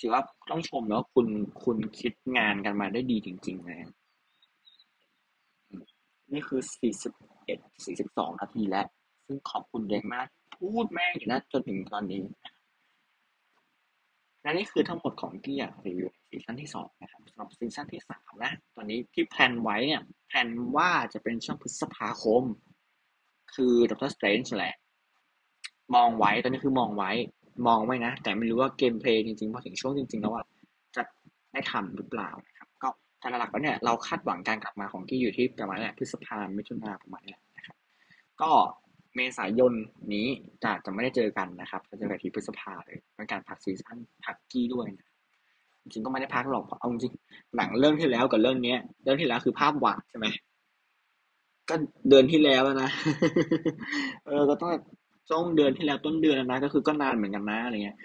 ถือว่าต้องชมแล้วคุณคุณคิดงานกันมาได้ดีจริงๆนะ นี่คือสี่สิบเอ็ดสี่สิบสองนาทีแล้ว ซึ่งขอบคุณเด็กมาก พูดแม่งอยู่นะจนถึงตอนนี้และนี่คือทั้งหมดของกี้อยากรีวิวซีซั่นที่สองนะครับสำหรับซีซั่นที่สามนะตอนนี้ที่ plan ไว้เนี่ยplan ว่าจะเป็นช่วงพฤษภาคม คือ Doctor Strange แหละ มองไว้ตอนนี้คือมองไว้ มองไว้นะ แต่ไม่รู้ว่า gameplay จริงๆพอถึงช่วงจริง ๆ แล้วอะจะได้ทำหรือเปล่านะ แต่หลักๆแล้วเนี่ยเราคาดหวังการกลับมาของกี้อยู่ที่ประมาณเนี้พฤษภามิถุนาประมาณนี้นะครับก็เมษายนนี้จะจะไม่ได้เจอกันนะครับจะเจอกันที่พฤษภาเลยเป็นการพักซีซั่นพักกี้ด้วยนะจริงก็ไม่ได้พักหรอกเอาจริงหนังเรื่องที่แล้วกับเรื่องเนี้ย เรื่องที่แล้วคือภาพหวานใช่ไหมก็เดือนที่แล้วนะ เออก็ต้องช่วงเดือนที่แล้วต้นเดือนนะก็คือก็นานเหมือนกันนะอะไรเงี้ย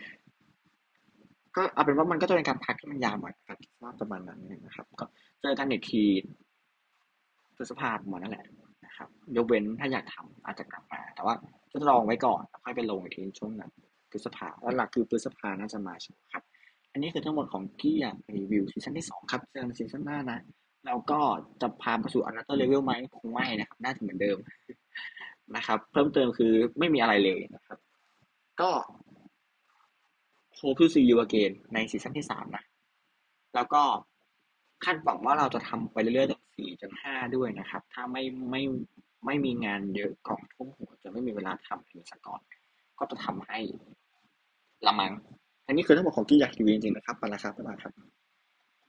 ก็เอาเป็นว่ามันก็จะเป็นการพักที่มันยาวหน่อยครับว่าประมาณนั้นนะครับก็เจอกันอีกทีพฤษภาประมาณนั่นแหละนะครับยกเว้นถ้าอยากทำอาจจะกลับมา แต่ว่าจะลองไว้ก่อนค่อยไปลงอีกทีช่วงนั้นพฤษภาแล้วหลักคือพฤษภาน่าจะมาใช่ไหมครับ อันนี้คือทั้งหมดของกี้อยากรีวิวซีซั่นที่สองครับเจอกันซีซั่นหน้านะแล้วก็จะพาไปสู่ another level ไหมคงไม่นะครับน่าจะเหมือนเดิมนะครับ เพิ่มเติมคือไม่มีอะไรเลยนะครับ ก็ hope to see you again ในซีซั่นที่สามนะ แล้วก็คาดหวังว่าเราจะทำไปเรื่อยๆจากสี่จนห้าด้วยนะครับ ถ้าไม่ไม่ไม่มีงานเยอะกล่องท่มหัวจะไม่มีเวลาทำเป็นสกอน ก็จะทำให้ละมัง อันนี้คือทั้งหมดของที่อยากรีวีจริงๆนะครับไปแล้วครับบ๊ายบายครับ